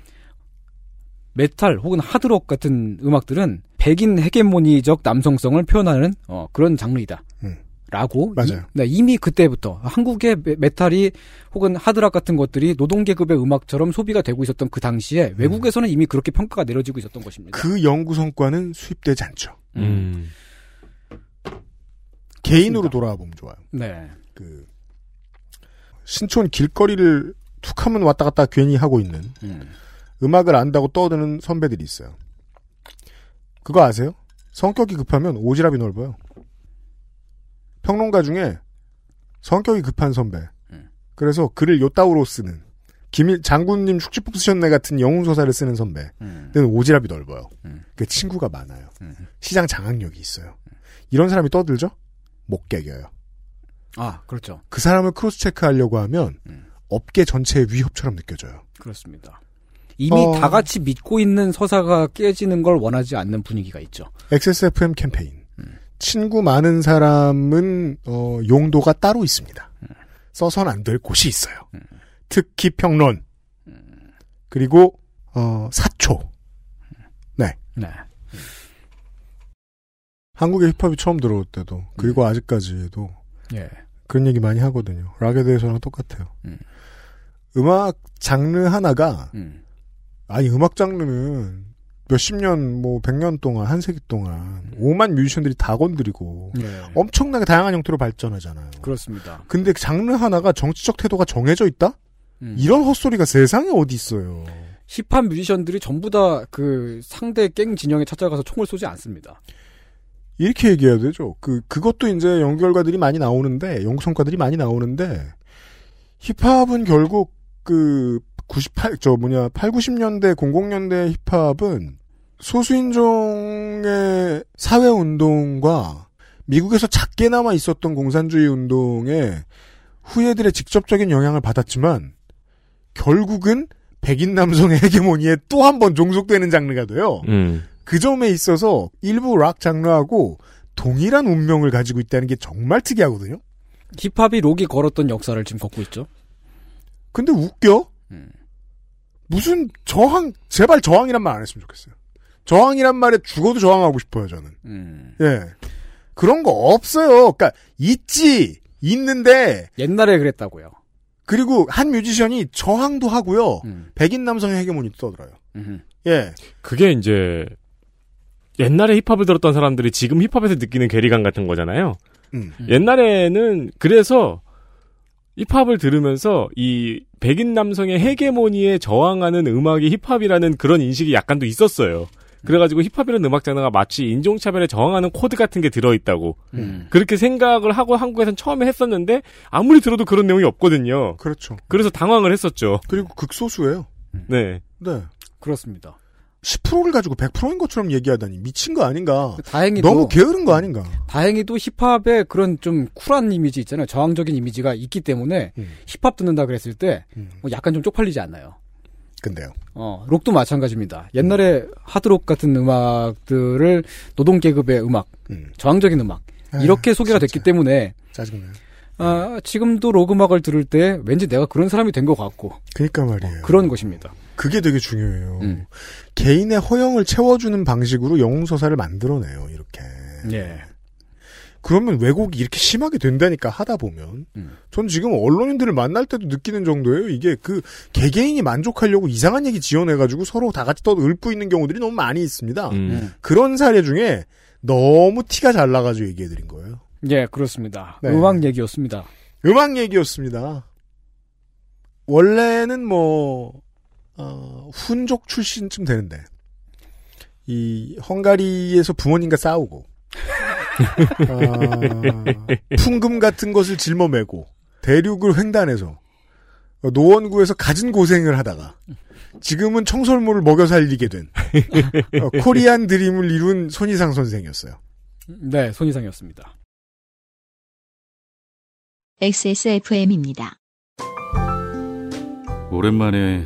메탈 혹은 하드록 같은 음악들은 백인 헤게모니적 남성성을 표현하는 어, 그런 장르이다. 음. 라고 맞아요. 이, 네, 이미 그때부터 한국의 메- 메탈이 혹은 하드락 같은 것들이 노동계급의 음악처럼 소비가 되고 있었던 그 당시에 외국에서는 이미 그렇게 평가가 내려지고 있었던 것입니다. 그 연구 성과는 수입되지 않죠. 음. 개인으로 돌아와 보면 좋아요. 네. 그 신촌 길거리를 툭 하면 왔다 갔다 괜히 하고 있는 음. 음악을 안다고 떠드는 선배들이 있어요. 그거 아세요? 성격이 급하면 오지랖이 넓어요. 평론가 중에 성격이 급한 선배. 음. 그래서 글을 요따우로 쓰는 김일성 장군님 축지법 쓰셨네 같은 영웅 서사를 쓰는 선배. 음. 는 오지랖이 넓어요. 음. 그 친구가 많아요. 음. 시장 장악력이 있어요. 이런 사람이 떠들죠? 못 개겨요. 아, 그렇죠. 그 사람을 cross check하려고 하면 음. 업계 전체의 위협처럼 느껴져요. 그렇습니다. 이미 어. 다 같이 믿고 있는 서사가 깨지는 걸 원하지 않는 분위기가 있죠. XSFM 캠페인. 음. 친구 많은 사람은 어, 용도가 따로 있습니다. 써선 안 될 곳이 있어요. 음. 특히 평론. 그리고 어, 사초. 네. 네. 한국에 힙합이 처음 들어올 때도 그리고 아직까지도 예. 그런 얘기 많이 하거든요. 락에 대해서랑 똑같아요. 음. 음악 장르 하나가 음. 아니 음악 장르는 몇십 년, 뭐 백 년 동안 한 세기 동안 오만 뮤지션들이 다 건드리고 예. 엄청나게 다양한 형태로 발전하잖아요. 그렇습니다. 근데 장르 하나가 정치적 태도가 정해져 있다? 음. 이런 헛소리가 세상에 어디 있어요. 힙합 뮤지션들이 전부 다 그 상대 갱 진영에 찾아가서 총을 쏘지 않습니다. 이렇게 얘기해야 되죠. 그 그것도 이제 연구 결과들이 많이 나오는데 연구 성과들이 많이 나오는데 힙합은 결국 그 98, 저 뭐냐, 8, 90년대, 00년대 힙합은 소수인종의 사회운동과 미국에서 작게나마 있었던 공산주의 운동에 후예들의 직접적인 영향을 받았지만 결국은 백인 남성의 헤게모니에 또 한 번 종속되는 장르가 돼요. 음. 그 점에 있어서 일부 락 장르하고 동일한 운명을 가지고 있다는 게 정말 특이하거든요. 힙합이 록이 걸었던 역사를 지금 걷고 있죠. 근데 웃겨. 음. 무슨 저항 제발 저항이란 말 안 했으면 좋겠어요. 저항이란 말에 죽어도 저항하고 싶어요 저는. 음. 예. 그런 거 없어요. 그러니까 있지 있는데 옛날에 그랬다고요. 그리고 한 뮤지션이 저항도 하고요. 음. 백인 남성의 헤게모니도 떠들어요. 음흠. 예. 그게 이제 옛날에 힙합을 들었던 사람들이 지금 힙합에서 느끼는 괴리감 같은 거잖아요. 음. 옛날에는 그래서 힙합을 들으면서 이 백인 남성의 헤게모니에 저항하는 음악이 힙합이라는 그런 인식이 약간 도 있었어요. 그래가지고 힙합이라는 음악 장르가 마치 인종차별에 저항하는 코드 같은 게 들어있다고 음. 그렇게 생각을 하고 한국에선 처음에 했었는데 아무리 들어도 그런 내용이 없거든요. 그렇죠. 그래서 당황을 했었죠. 그리고 극소수예요. 네. 네. 그렇습니다. 10%를 가지고 100%인 것처럼 얘기하다니 미친 거 아닌가. 다행히도 너무 게으른 거 아닌가. 다행히도 힙합에 그런 좀 쿨한 이미지 있잖아요. 저항적인 이미지가 있기 때문에 음. 힙합 듣는다 그랬을 때 음. 뭐 약간 좀 쪽팔리지 않나요? 근데요. 어, 록도 마찬가지입니다. 옛날에 하드록 같은 음악들을 노동 계급의 음악, 음. 저항적인 음악 아휴, 이렇게 소개가 진짜. 됐기 때문에 짜증나요. 아, 지금도 록 음악을 들을 때 왠지 내가 그런 사람이 된 것 같고 그니까 말이에요. 그런 것입니다. 그게 되게 중요해요. 음. 개인의 허영을 채워주는 방식으로 영웅서사를 만들어내요, 이렇게. 예. 그러면 왜곡이 이렇게 심하게 된다니까 하다 보면. 음. 전 지금 언론인들을 만날 때도 느끼는 정도예요. 이게 그 개개인이 만족하려고 이상한 얘기 지어내가지고 서로 다 같이 떠 읊고 있는 경우들이 너무 많이 있습니다. 음. 그런 사례 중에 너무 티가 잘 나가지고 얘기해드린 거예요. 예, 그렇습니다. 네. 음악 얘기였습니다. 음악 얘기였습니다. 원래는 뭐, 어, 훈족 출신쯤 되는데, 이 헝가리에서 부모님과 싸우고 아, 풍금 같은 것을 짊어매고 대륙을 횡단해서 노원구에서 갖은 고생을 하다가 지금은 청설모를 먹여 살리게 된 어, 코리안 드림을 이룬 손희상 선생이었어요. 네, 손이상이었습니다. XSFM입니다. 오랜만에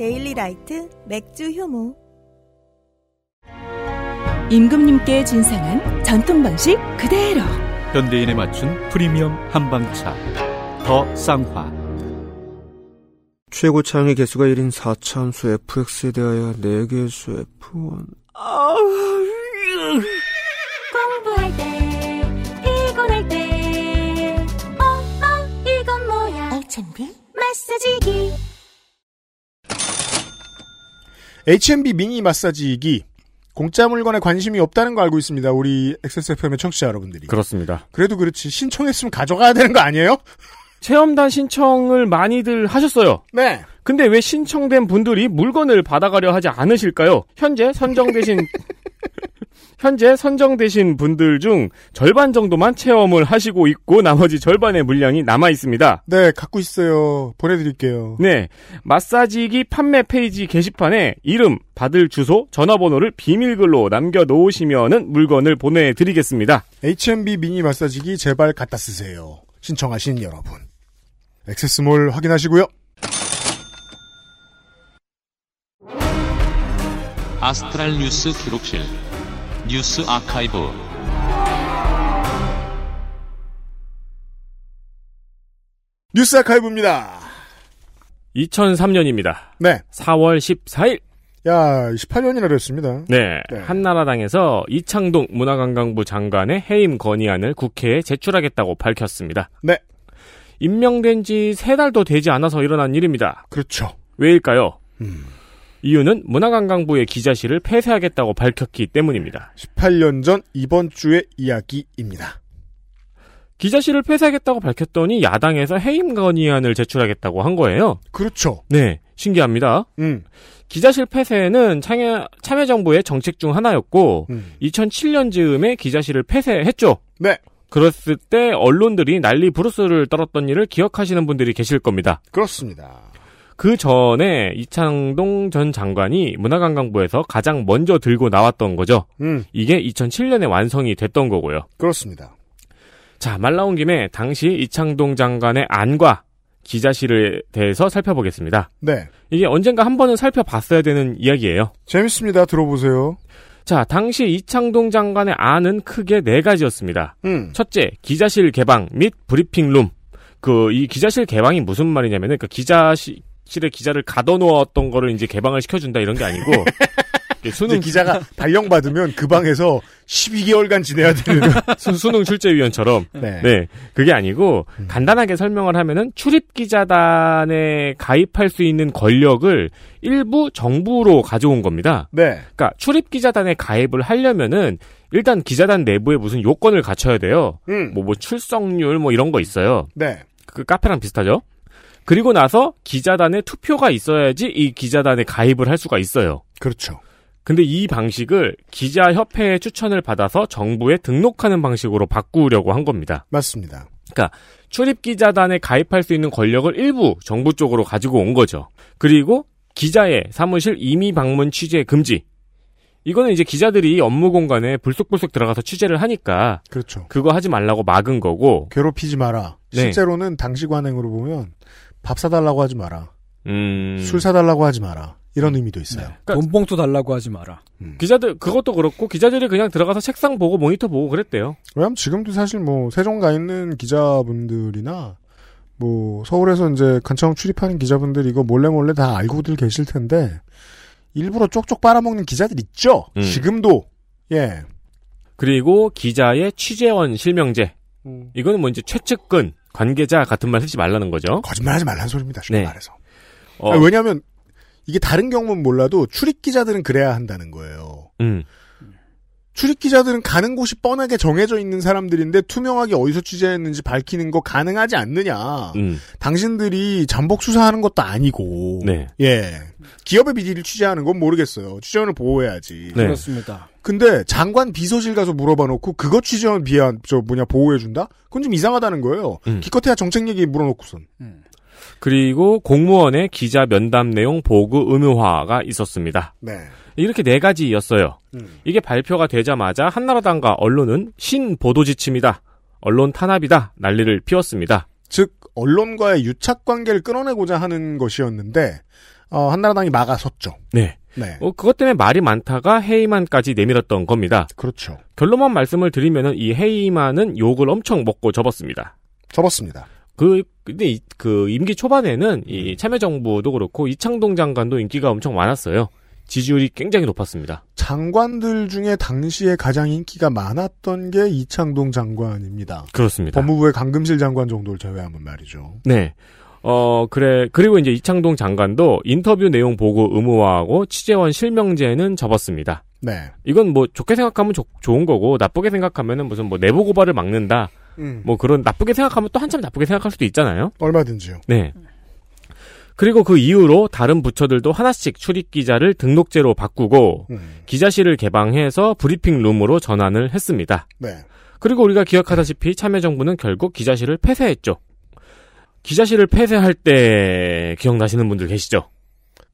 데일리 라이트 맥주 효모. 임금님께 진상한 전통 방식 그대로. 현대인에 맞춘 프리미엄 한방차. 더 쌍화. 최고차항의 계수가 1인 4차함수 fx에 대하여 4개의 수 f1 공부할 때, 피곤할 때, 어, 어, 이건 뭐야? 알찬비? 마사지기. H&B 미니 마사지기 공짜 물건에 관심이 없다는 거 알고 있습니다. 우리 XSFM의 청취자 여러분들이. 그렇습니다. 그래도 그렇지 신청했으면 가져가야 되는 거 아니에요? 체험단 신청을 많이들 하셨어요. 네. 근데 왜 신청된 분들이 물건을 받아가려 하지 않으실까요? 현재 선정되신 현재 선정되신 분들 중 절반 정도만 체험을 하시고 있고 나머지 절반의 물량이 남아 있습니다. 네, 갖고 있어요. 보내드릴게요. 네, 마사지기 판매 페이지 게시판에 이름, 받을 주소, 전화번호를 비밀글로 남겨 놓으시면은 물건을 보내드리겠습니다. H&B 미니 마사지기 제발 갖다 쓰세요. 신청하신 여러분. 액세스몰 확인하시고요. 아스트랄 뉴스 기록실 뉴스 아카이브 뉴스 아카이브입니다. 2003년입니다. 네. 4월 14일. 야, 18년이나 됐습니다. 네, 네. 한나라당에서 이창동 문화관광부 장관의 해임 건의안을 국회에 제출하겠다고 밝혔습니다. 네. 임명된 지 세 달도 되지 않아서 일어난 일입니다. 그렇죠. 왜일까요? 음. 이유는 문화관광부의 기자실을 폐쇄하겠다고 밝혔기 때문입니다. 18년 전 이번 주의 이야기입니다. 기자실을 폐쇄하겠다고 밝혔더니 야당에서 해임 건의안을 제출하겠다고 한 거예요. 그렇죠. 네, 신기합니다. 음. 기자실 폐쇄는 참여, 참여정부의 정책 중 하나였고, 음. 2007년 즈음에 기자실을 폐쇄했죠. 네. 그랬을 때 언론들이 난리 부르스를 떨었던 일을 기억하시는 분들이 계실 겁니다. 그렇습니다. 그 전에 이창동 전 장관이 문화관광부에서 가장 먼저 들고 나왔던 거죠. 음. 이게 2007년에 완성이 됐던 거고요. 그렇습니다. 자, 말 나온 김에 당시 이창동 장관의 안과 기자실에 대해서 살펴보겠습니다. 네. 이게 언젠가 한 번은 살펴봤어야 되는 이야기예요. 재밌습니다. 들어보세요. 자, 당시 이창동 장관의 안은 크게 네 가지였습니다. 음. 첫째, 기자실 개방 및 브리핑룸. 그, 이 기자실 개방이 무슨 말이냐면은, 그 기자 실에 기자를 가둬놓았던 거를 이제 개방을 시켜준다 이런 게 아니고, 수능, 기자가 발령 받으면 그 방에서 12개월간 지내야 되는. 수, 수능 출제위원처럼. 네. 네. 그게 아니고, 음. 간단하게 설명을 하면은, 출입 기자단에 가입할 수 있는 권력을 일부 정부로 가져온 겁니다. 네. 그러니까 출입 기자단에 가입을 하려면은, 일단 기자단 내부에 무슨 요건을 갖춰야 돼요. 음. 뭐, 뭐, 출석률 뭐 이런 거 있어요. 네. 그 카페랑 비슷하죠? 그리고 나서 기자단에 투표가 있어야지 이 기자단에 가입을 할 수가 있어요. 그렇죠. 근데 이 방식을 기자협회의 추천을 받아서 정부에 등록하는 방식으로 바꾸려고 한 겁니다. 맞습니다. 출입기자단에 가입할 수 있는 권력을 일부 정부 쪽으로 가지고 온 거죠. 그리고 기자의 사무실 임의 방문 취재 금지. 이거는 이제 기자들이 업무 공간에 불쑥불쑥 들어가서 취재를 하니까 그렇죠. 그거 하지 말라고 막은 거고. 괴롭히지 마라. 네. 실제로는 당시 관행으로 보면 밥 사달라고 하지 마라. 음. 술 사달라고 하지 마라. 이런 의미도 있어요. 그러니까- 돈봉투 달라고 하지 마라. 기자들 그것도 그렇고 기자들이 그냥 들어가서 책상 보고 모니터 보고 그랬대요. 왜냐면 지금도 사실 뭐 세종 가 있는 기자분들이나 뭐 서울에서 이제 간처음 출입하는 기자분들 이거 몰래 몰래 다 알고들 계실 텐데 일부러 쪽쪽 빨아먹는 기자들 있죠. 음. 지금도 예. 그리고 기자의 취재원 실명제. 이거는 뭐 이제 최측근 관계자 같은 말 쓰지 말라는 거죠. 거짓말하지 말라는 소리입니다. 쉽게 네. 말해서. 어, 아니, 왜냐하면 이게 다른 경우는 몰라도 출입 기자들은 그래야 한다는 거예요. 음. 출입 기자들은 가는 곳이 뻔하게 정해져 있는 사람들인데 투명하게 어디서 취재했는지 밝히는 거 가능하지 않느냐. 음. 당신들이 잠복 수사하는 것도 아니고. 네. 예. 기업의 비리를 취재하는 건 모르겠어요. 취재원을 보호해야지. 네. 그렇습니다. 근데 장관 비서실 가서 물어봐 놓고 그거 취재원 비한 저 뭐냐 보호해 준다? 그건 좀 이상하다는 거예요. 음. 기껏해야 정책 얘기 물어놓고선. 그리고 공무원의 기자 면담 내용 보고 의무화가 있었습니다. 네. 이렇게 네 가지였어요. 음. 이게 발표가 되자마자 한나라당과 언론은 신보도 지침이다. 언론 탄압이다. 난리를 피웠습니다. 즉 언론과의 유착 관계를 끊어내고자 하는 것이었는데 어, 한나라당이 막아섰죠. 네. 네. 어, 그것 때문에 말이 많다가 해이만까지 내밀었던 겁니다. 그렇죠. 결론만 말씀을 드리면은 이 해이만은 욕을 엄청 먹고 접었습니다. 접었습니다. 그 근데 이, 그 임기 초반에는 이 참여정부도 그렇고 이창동 장관도 인기가 엄청 많았어요. 지지율이 굉장히 높았습니다. 장관들 중에 당시에 가장 인기가 많았던 게 이창동 장관입니다. 그렇습니다. 법무부의 강금실 장관 정도를 제외하면 말이죠. 네. 어, 그래. 그리고 이제 이창동 장관도 인터뷰 내용 보고 의무화하고 취재원 실명제는 접었습니다. 네. 이건 뭐 좋게 생각하면 좋- 좋은 거고 나쁘게 생각하면은 무슨 뭐 내부 고발을 막는다. 음. 뭐 그런 나쁘게 생각하면 또 한참 나쁘게 생각할 수도 있잖아요. 얼마든지요. 네. 그리고 그 이후로 다른 부처들도 하나씩 출입 기자를 등록제로 바꾸고 음. 기자실을 개방해서 브리핑 룸으로 전환을 했습니다. 네. 그리고 우리가 기억하다시피 참여정부는 결국 기자실을 폐쇄했죠. 기자실을 폐쇄할 때 기억나시는 분들 계시죠?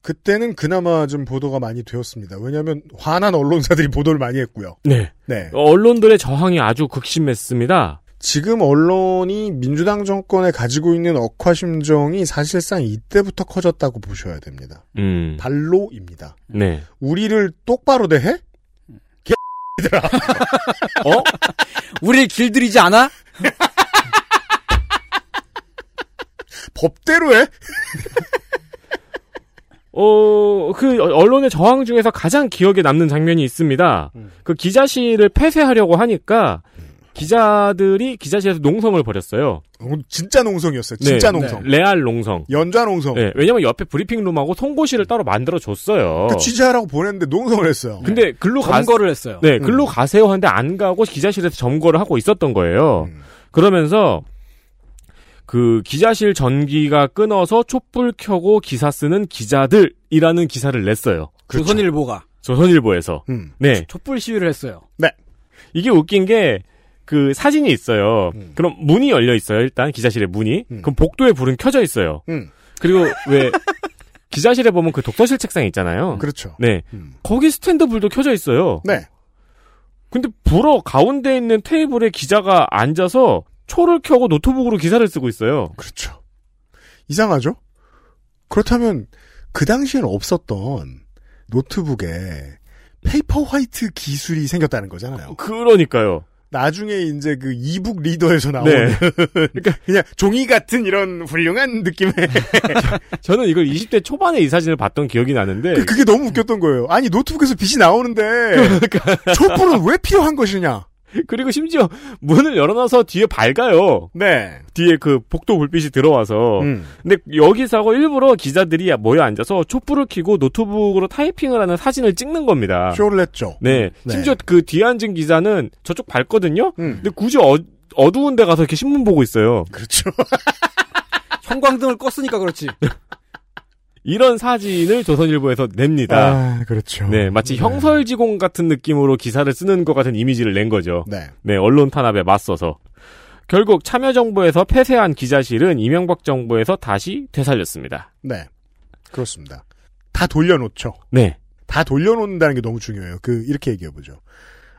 그때는 그나마 좀 보도가 많이 되었습니다. 왜냐하면 화난 언론사들이 보도를 많이 했고요. 네. 네. 언론들의 저항이 아주 극심했습니다. 지금 언론이 민주당 정권에 가지고 있는 억화심정이 사실상 이때부터 커졌다고 보셔야 됩니다. 음. 발로입니다. 네. 우리를 똑바로 대해? 개들아. 어? 우리 길들이지 않아? 법대로 해? 어, 그 언론의 저항 중에서 가장 기억에 남는 장면이 있습니다. 그 기자실을 폐쇄하려고 하니까 기자들이 기자실에서 농성을 벌였어요. 어, 진짜 농성이었어요. 진짜 네. 농성. 레알 농성. 연좌 농성. 네, 왜냐면 옆에 브리핑룸하고 송고실을 따로 만들어 줬어요. 그 취재하라고 보냈는데 농성을 했어요. 근데 글로 가 점거를 했어요. 네, 글로 가세요 하는데 안 가고 기자실에서 점거를 하고 있었던 거예요. 음. 그러면서 그 기자실 전기가 끊어서 촛불 켜고 기사 쓰는 기자들이라는 기사를 냈어요. 조선일보가 조선일보에서. 음. 네. 촛불 시위를 했어요. 이게 웃긴 게 그 사진이 있어요. 음. 그럼 문이 열려 있어요. 일단 기자실에 문이. 음. 그럼 복도에 불은 켜져 있어요. 음. 그리고 왜 기자실에 보면 그 독서실 책상 있잖아요. 그렇죠. 네. 음. 거기 스탠드 불도 켜져 있어요. 네. 근데 불어 가운데 있는 테이블에 기자가 앉아서 초를 켜고 노트북으로 기사를 쓰고 있어요. 그렇죠. 이상하죠? 그렇다면 그 당시엔 없었던 노트북에 Paperwhite 기술이 생겼다는 거잖아요. 그러니까요. 나중에 이제 그 e-book reader에서 나오는 네. 그러니까 그냥 종이 같은 이런 훌륭한 느낌의 저는 이걸 20대 초반에 이 사진을 봤던 기억이 나는데 그- 그게 너무 웃겼던 거예요. 아니 노트북에서 빛이 나오는데 촛불은 왜 필요한 것이냐? 그리고 심지어 문을 열어놔서 뒤에 밝아요. 네. 뒤에 그 복도 불빛이 들어와서. 음. 근데 여기서 일부러 기자들이 모여 앉아서 촛불을 켜고 노트북으로 타이핑을 하는 사진을 찍는 겁니다. 쇼를 했죠. 네. 네. 심지어 그 뒤에 앉은 기자는 저쪽 밝거든요? 음. 근데 굳이 어, 어두운 데 가서 이렇게 신문 보고 있어요. 그렇죠. 형광등을 껐으니까 그렇지. 이런 사진을 조선일보에서 냅니다. 아, 그렇죠. 네, 마치 형설지공 같은 느낌으로 기사를 쓰는 것 같은 이미지를 낸 거죠. 네. 네, 언론 탄압에 맞서서. 결국 참여정부에서 폐쇄한 기자실은 이명박 정부에서 다시 되살렸습니다. 네. 그렇습니다. 다 돌려놓죠. 네. 다 돌려놓는다는 게 너무 중요해요. 그 이렇게 얘기해보죠.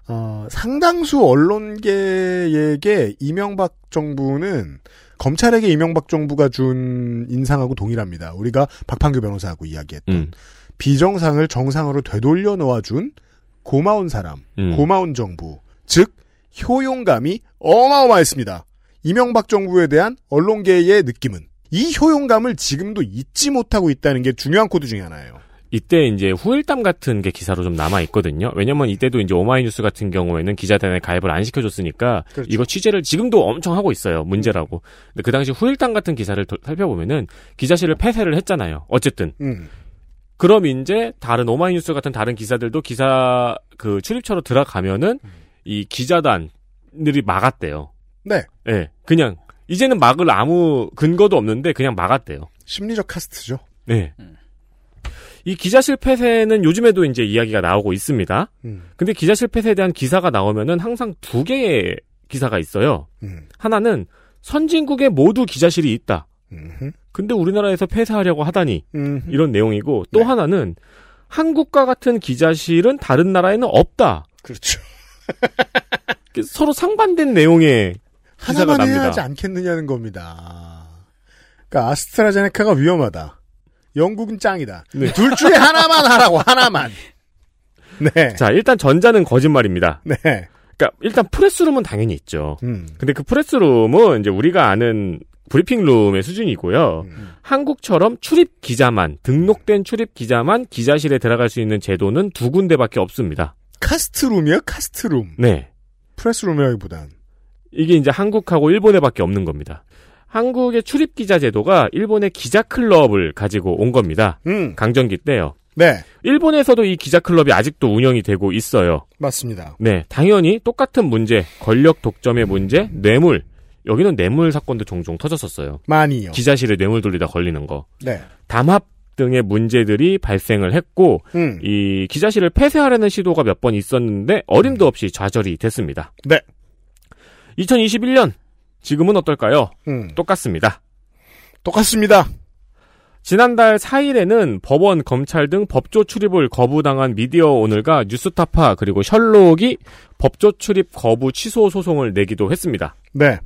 어, 상당수 언론계에게 이명박 정부는 검찰에게 이명박 정부가 준 인상하고 동일합니다. 우리가 박판규 변호사하고 이야기했던 음. 비정상을 정상으로 되돌려 놓아준 고마운 사람, 음. 고마운 정부, 즉 효용감이 어마어마했습니다. 이명박 정부에 대한 언론계의 느낌은 이 효용감을 지금도 잊지 못하고 있다는 게 중요한 코드 중에 하나예요. 이때 이제 후일담 같은 게 기사로 좀 남아 있거든요. 왜냐면 이때도 이제 오마이뉴스 같은 경우에는 기자단에 가입을 안 시켜줬으니까 그렇죠. 이거 취재를 지금도 엄청 하고 있어요. 문제라고. 근데 그 당시 후일담 같은 기사를 도- 살펴보면은 기자실을 폐쇄를 했잖아요. 어쨌든. 음. 그럼 이제 다른 오마이뉴스 같은 다른 기사들도 기사 그 출입처로 들어가면은 이 기자단들이 막았대요. 네. 예. 그냥 이제는 막을 아무 근거도 없는데 그냥 막았대요. 심리적 카스트죠. 네. 이 기자실 폐쇄는 요즘에도 이제 이야기가 나오고 있습니다. 음. 근데 기자실 폐쇄에 대한 기사가 나오면은 항상 두 개의 기사가 있어요. 음. 하나는 선진국에 모두 기자실이 있다. 음흠. 근데 우리나라에서 폐쇄하려고 하다니 음흠. 이런 내용이고 또 네. 하나는 한국과 같은 기자실은 다른 나라에는 없다. 그렇죠. 서로 상반된 내용의 기사가 하나만 해야 납니다. 하지 않겠느냐는 겁니다. 그러니까 아스트라제네카가 위험하다. 영국은 짱이다. 네. 둘 중에 하나만 하라고 하나만. 네. 자, 일단 전자는 거짓말입니다. 네. 그러니까 일단 프레스룸은 당연히 있죠. 음. 근데 그 프레스룸은 이제 우리가 아는 브리핑룸의 수준이고요. 음. 한국처럼 출입 기자만 등록된 출입 기자만 기자실에 들어갈 수 있는 제도는 두 군데밖에 없습니다. 카스트룸이요? 카스트룸. 네. 프레스룸이라기보단. 이게 이제 한국하고 일본에밖에 없는 겁니다. 한국의 출입 기자 제도가 일본의 기자 클럽을 가지고 온 겁니다. 음. 강점기 때요. 네. 일본에서도 이 기자 클럽이 아직도 운영이 되고 있어요. 맞습니다. 네, 당연히 똑같은 문제, 권력 독점의 문제, 뇌물. 여기는 뇌물 사건도 종종 터졌었어요. 많이요. 기자실에 뇌물 돌리다 걸리는 거. 네. 담합 등의 문제들이 발생을 했고 음. 이 기자실을 폐쇄하려는 시도가 몇 번 있었는데 어림도 없이 좌절이 됐습니다. 네. 2021년 지금은 어떨까요? 음. 똑같습니다. 똑같습니다. 지난달 4일에는 법원, 검찰 등 법조 출입을 거부당한 미디어 오늘과 뉴스타파 그리고 셜록이 법조 출입 거부 취소 소송을 내기도 했습니다. 네.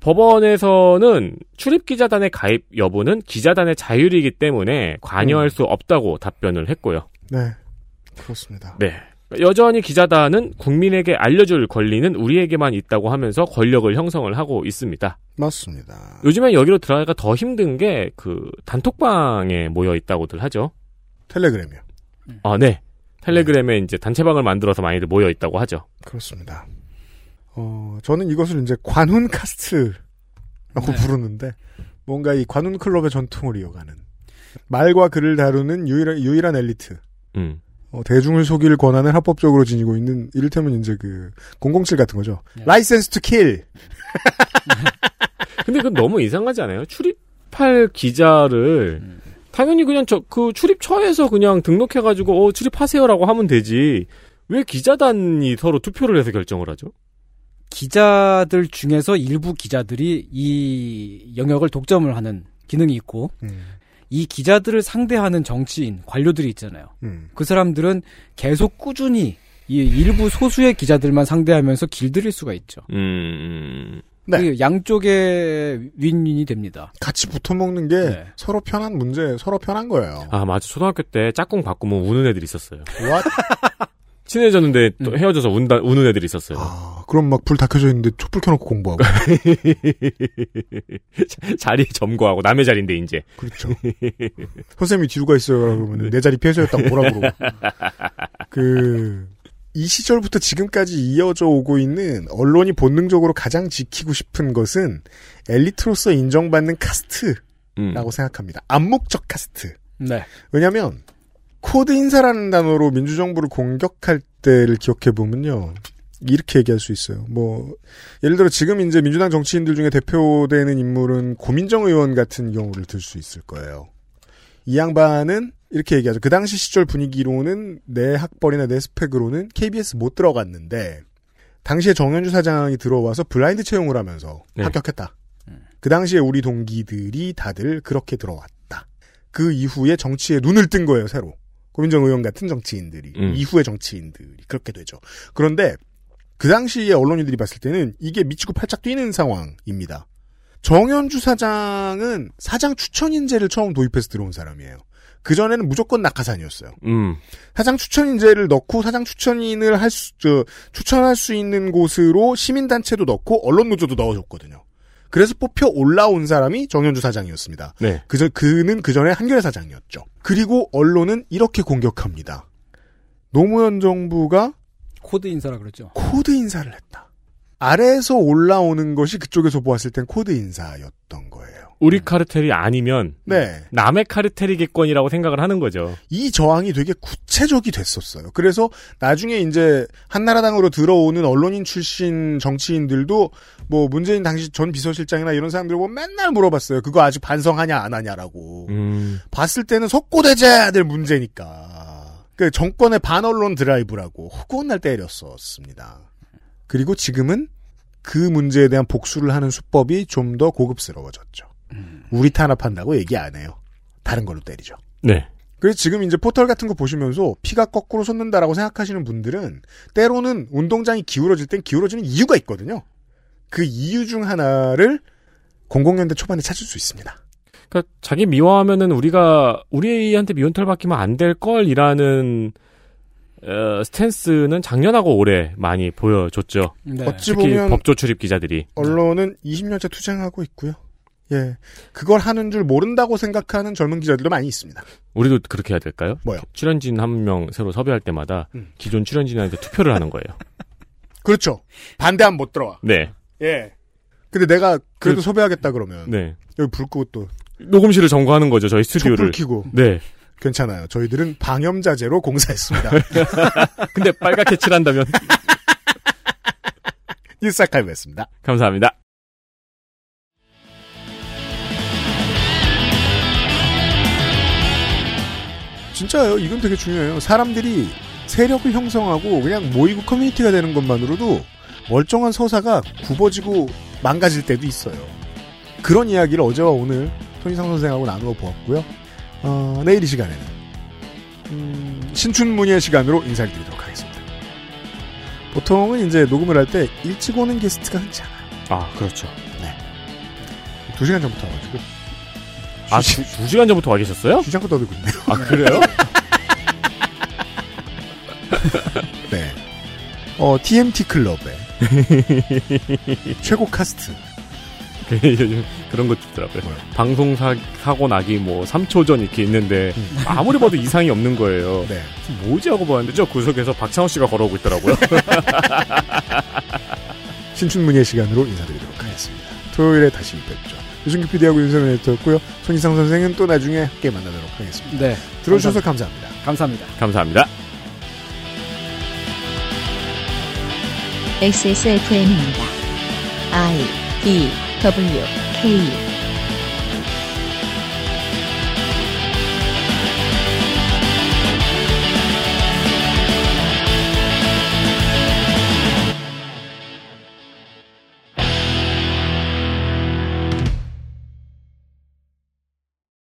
법원에서는 출입 기자단의 가입 여부는 기자단의 자율이기 때문에 관여할 음. 수 없다고 답변을 했고요. 네. 그렇습니다. 네. 여전히 기자단은 국민에게 알려줄 권리는 우리에게만 있다고 하면서 권력을 형성을 하고 있습니다. 맞습니다. 요즘엔 여기로 들어가기가 더 힘든 게 그 단톡방에 모여 있다고들 하죠. 텔레그램이요. 아, 네. 텔레그램에 이제 단체방을 만들어서 많이들 모여 있다고 하죠. 그렇습니다. 어, 저는 이것을 이제 관훈 카스트라고 네. 부르는데, 뭔가 이 관훈 클럽의 전통을 이어가는, 말과 글을 다루는 유일한, 유일한 엘리트, 음. 어, 대중을 속일 권한을 합법적으로 지니고 있는, 이를테면 이제 그, 007 같은 거죠. 네. License to kill! 근데 그건 너무 이상하지 않아요? 출입할 기자를 당연히 그냥 저 그 출입처에서 그냥 등록해 가지고 어 출입하세요라고 하면 되지. 왜 기자단이 서로 투표를 해서 결정을 하죠? 기자들 중에서 일부 기자들이 이 영역을 독점을 하는 기능이 있고 음, 이 기자들을 상대하는 정치인 관료들이 있잖아요. 음. 그 사람들은 계속 꾸준히 이 일부 소수의 기자들만 상대하면서 길들일 수가 있죠. 음. 네. 그 양쪽의 윈윈이 됩니다. 같이 붙어 먹는 게 네. 서로 편한 문제, 서로 편한 거예요. 아 맞아 초등학교 때 짝꿍 바꾸면 우는 애들 있었어요. What? 친해졌는데 또 음. 헤어져서 운다, 우는 애들 있었어요. 아, 그럼 막 불 다 켜져 있는데 촛불 켜놓고 공부하고. 자리 점거하고 남의 자리인데 이제. 그렇죠. 선생님이 뒤로 가 있어요. 그러면 내 자리 뺏겼다고 뭐라 그러고. 그, 이 시절부터 지금까지 이어져 오고 있는 언론이 본능적으로 가장 지키고 싶은 것은 엘리트로서 인정받는 카스트라고 음. 생각합니다. 암묵적 카스트. 네. 왜냐면, 코드 인사라는 단어로 민주정부를 공격할 때를 기억해 보면요. 이렇게 얘기할 수 있어요. 뭐, 예를 들어 지금 이제 민주당 정치인들 중에 대표되는 인물은 고민정 의원 같은 경우를 들 수 있을 거예요. 이 양반은 이렇게 얘기하죠. 그 당시 시절 분위기로는 내 학벌이나 내 스펙으로는 KBS 못 들어갔는데, 당시에 정현주 사장이 들어와서 블라인드 채용을 하면서 네. 합격했다. 그 당시에 우리 동기들이 다들 그렇게 들어왔다. 그 이후에 정치에 눈을 뜬 거예요, 새로. 고민정 의원 같은 정치인들이. 음. 이후의 정치인들이. 그렇게 되죠. 그런데 그 당시에 언론인들이 봤을 때는 이게 미치고 팔짝 뛰는 상황입니다. 정현주 사장은 사장 추천 인재를 처음 도입해서 들어온 사람이에요. 그 전에는 무조건 낙하산이었어요. 음. 사장 추천 인재를 넣고 사장 추천인을 할 수, 저, 추천할 수 있는 곳으로 시민단체도 넣고 언론 노조도 넣어줬거든요. 그래서 뽑혀 올라온 사람이 정현주 사장이었습니다. 네. 그저 그는 그 전에 한겨레 사장이었죠. 그리고 언론은 이렇게 공격합니다. 노무현 정부가 코드 인사라 그랬죠. 코드 인사를 했다. 아래에서 올라오는 것이 그쪽에서 보았을 땐 코드 인사였던 거예요. 우리 카르텔이 아니면 네. 남의 카르텔이겠거니라고 생각을 하는 거죠. 이 저항이 되게 구체적이 됐었어요. 그래서 나중에 이제 한나라당으로 들어오는 언론인 출신 정치인들도 뭐 문재인 당시 전 비서실장이나 이런 사람들 보고 맨날 물어봤어요. 그거 아직 반성하냐 안 하냐라고. 음, 봤을 때는 될 문제니까. 그 정권의 반언론 드라이브라고 허구한 날 때렸었습니다. 그리고 지금은 그 문제에 대한 복수를 하는 수법이 좀 더 고급스러워졌죠. 우리 탄압한다고 얘기 안 해요. 다른 걸로 때리죠. 네. 그래서 지금 이제 포털 같은 거 보시면서 피가 거꾸로 솟는다라고 생각하시는 분들은 때로는 운동장이 기울어질 땐 기울어지는 이유가 있거든요. 그 이유 중 하나를 00년대 초반에 찾을 수 있습니다. 그러니까 자기 미워하면은 우리가 우리한테 미운털 받기면 안 될 걸이라는 어, 스탠스는 작년하고 올해 많이 보여줬죠. 네. 어찌 특히 보면 법조 출입 기자들이. 언론은 20년째 투쟁하고 있고요. 예. 그걸 하는 줄 모른다고 생각하는 젊은 기자들도 많이 있습니다. 우리도 그렇게 해야 될까요? 뭐요? 출연진 한 명 새로 섭외할 때마다 음. 기존 출연진한테 투표를 하는 거예요. 그렇죠. 반대하면 못 들어와. 네. 예. 근데 내가 그래도 그- 섭외하겠다 그러면 네. 여기 불 끄고 또 녹음실을 점거하는 거죠, 저희 스튜디오를. 켜고 네. 괜찮아요. 저희들은 방염자재로 공사했습니다. 근데 빨갛게 칠한다면 일사칼이었습니다. 감사합니다. 진짜요. 이건 되게 중요해요. 사람들이 세력을 형성하고 그냥 모이고 커뮤니티가 되는 것만으로도 멀쩡한 서사가 굽어지고 망가질 때도 있어요. 그런 이야기를 어제와 오늘 손희상 선생하고 나누어 보았고요. 어, 내일 이 시간에는 음, 신춘문예 시간으로 인사를 드리도록 하겠습니다. 보통은 이제 녹음을 할 때 일찍 오는 게스트가 흔치 않아요. 아, 그렇죠. 두 시간 전부터 와가지고 아, 두, 두 시간 전부터 와 계셨어요? 쉬지 않고 떠들고 있네요. 아, 그래요? 네. 어, TMT 클럽의 최고 카스트. 요즘 그런 것도 있더라고요. 뭐요? 방송 사, 사고 나기 뭐 3초 전 이렇게 있는데 아무리 봐도 이상이 없는 거예요. 네. 뭐지 하고 봤는데 저 구석에서 박찬호 씨가 걸어오고 있더라고요. 신춘문예 시간으로 인사드리도록 하겠습니다. 토요일에 다시 뵙죠. 유승규 PD하고 윤세민 에디터였고요. 손희상 선생은 또 나중에 함께 만나도록 하겠습니다. 네. 들어주셔서 감사합니다. 감사합니다. 감사합니다. XSFM입니다. I D W K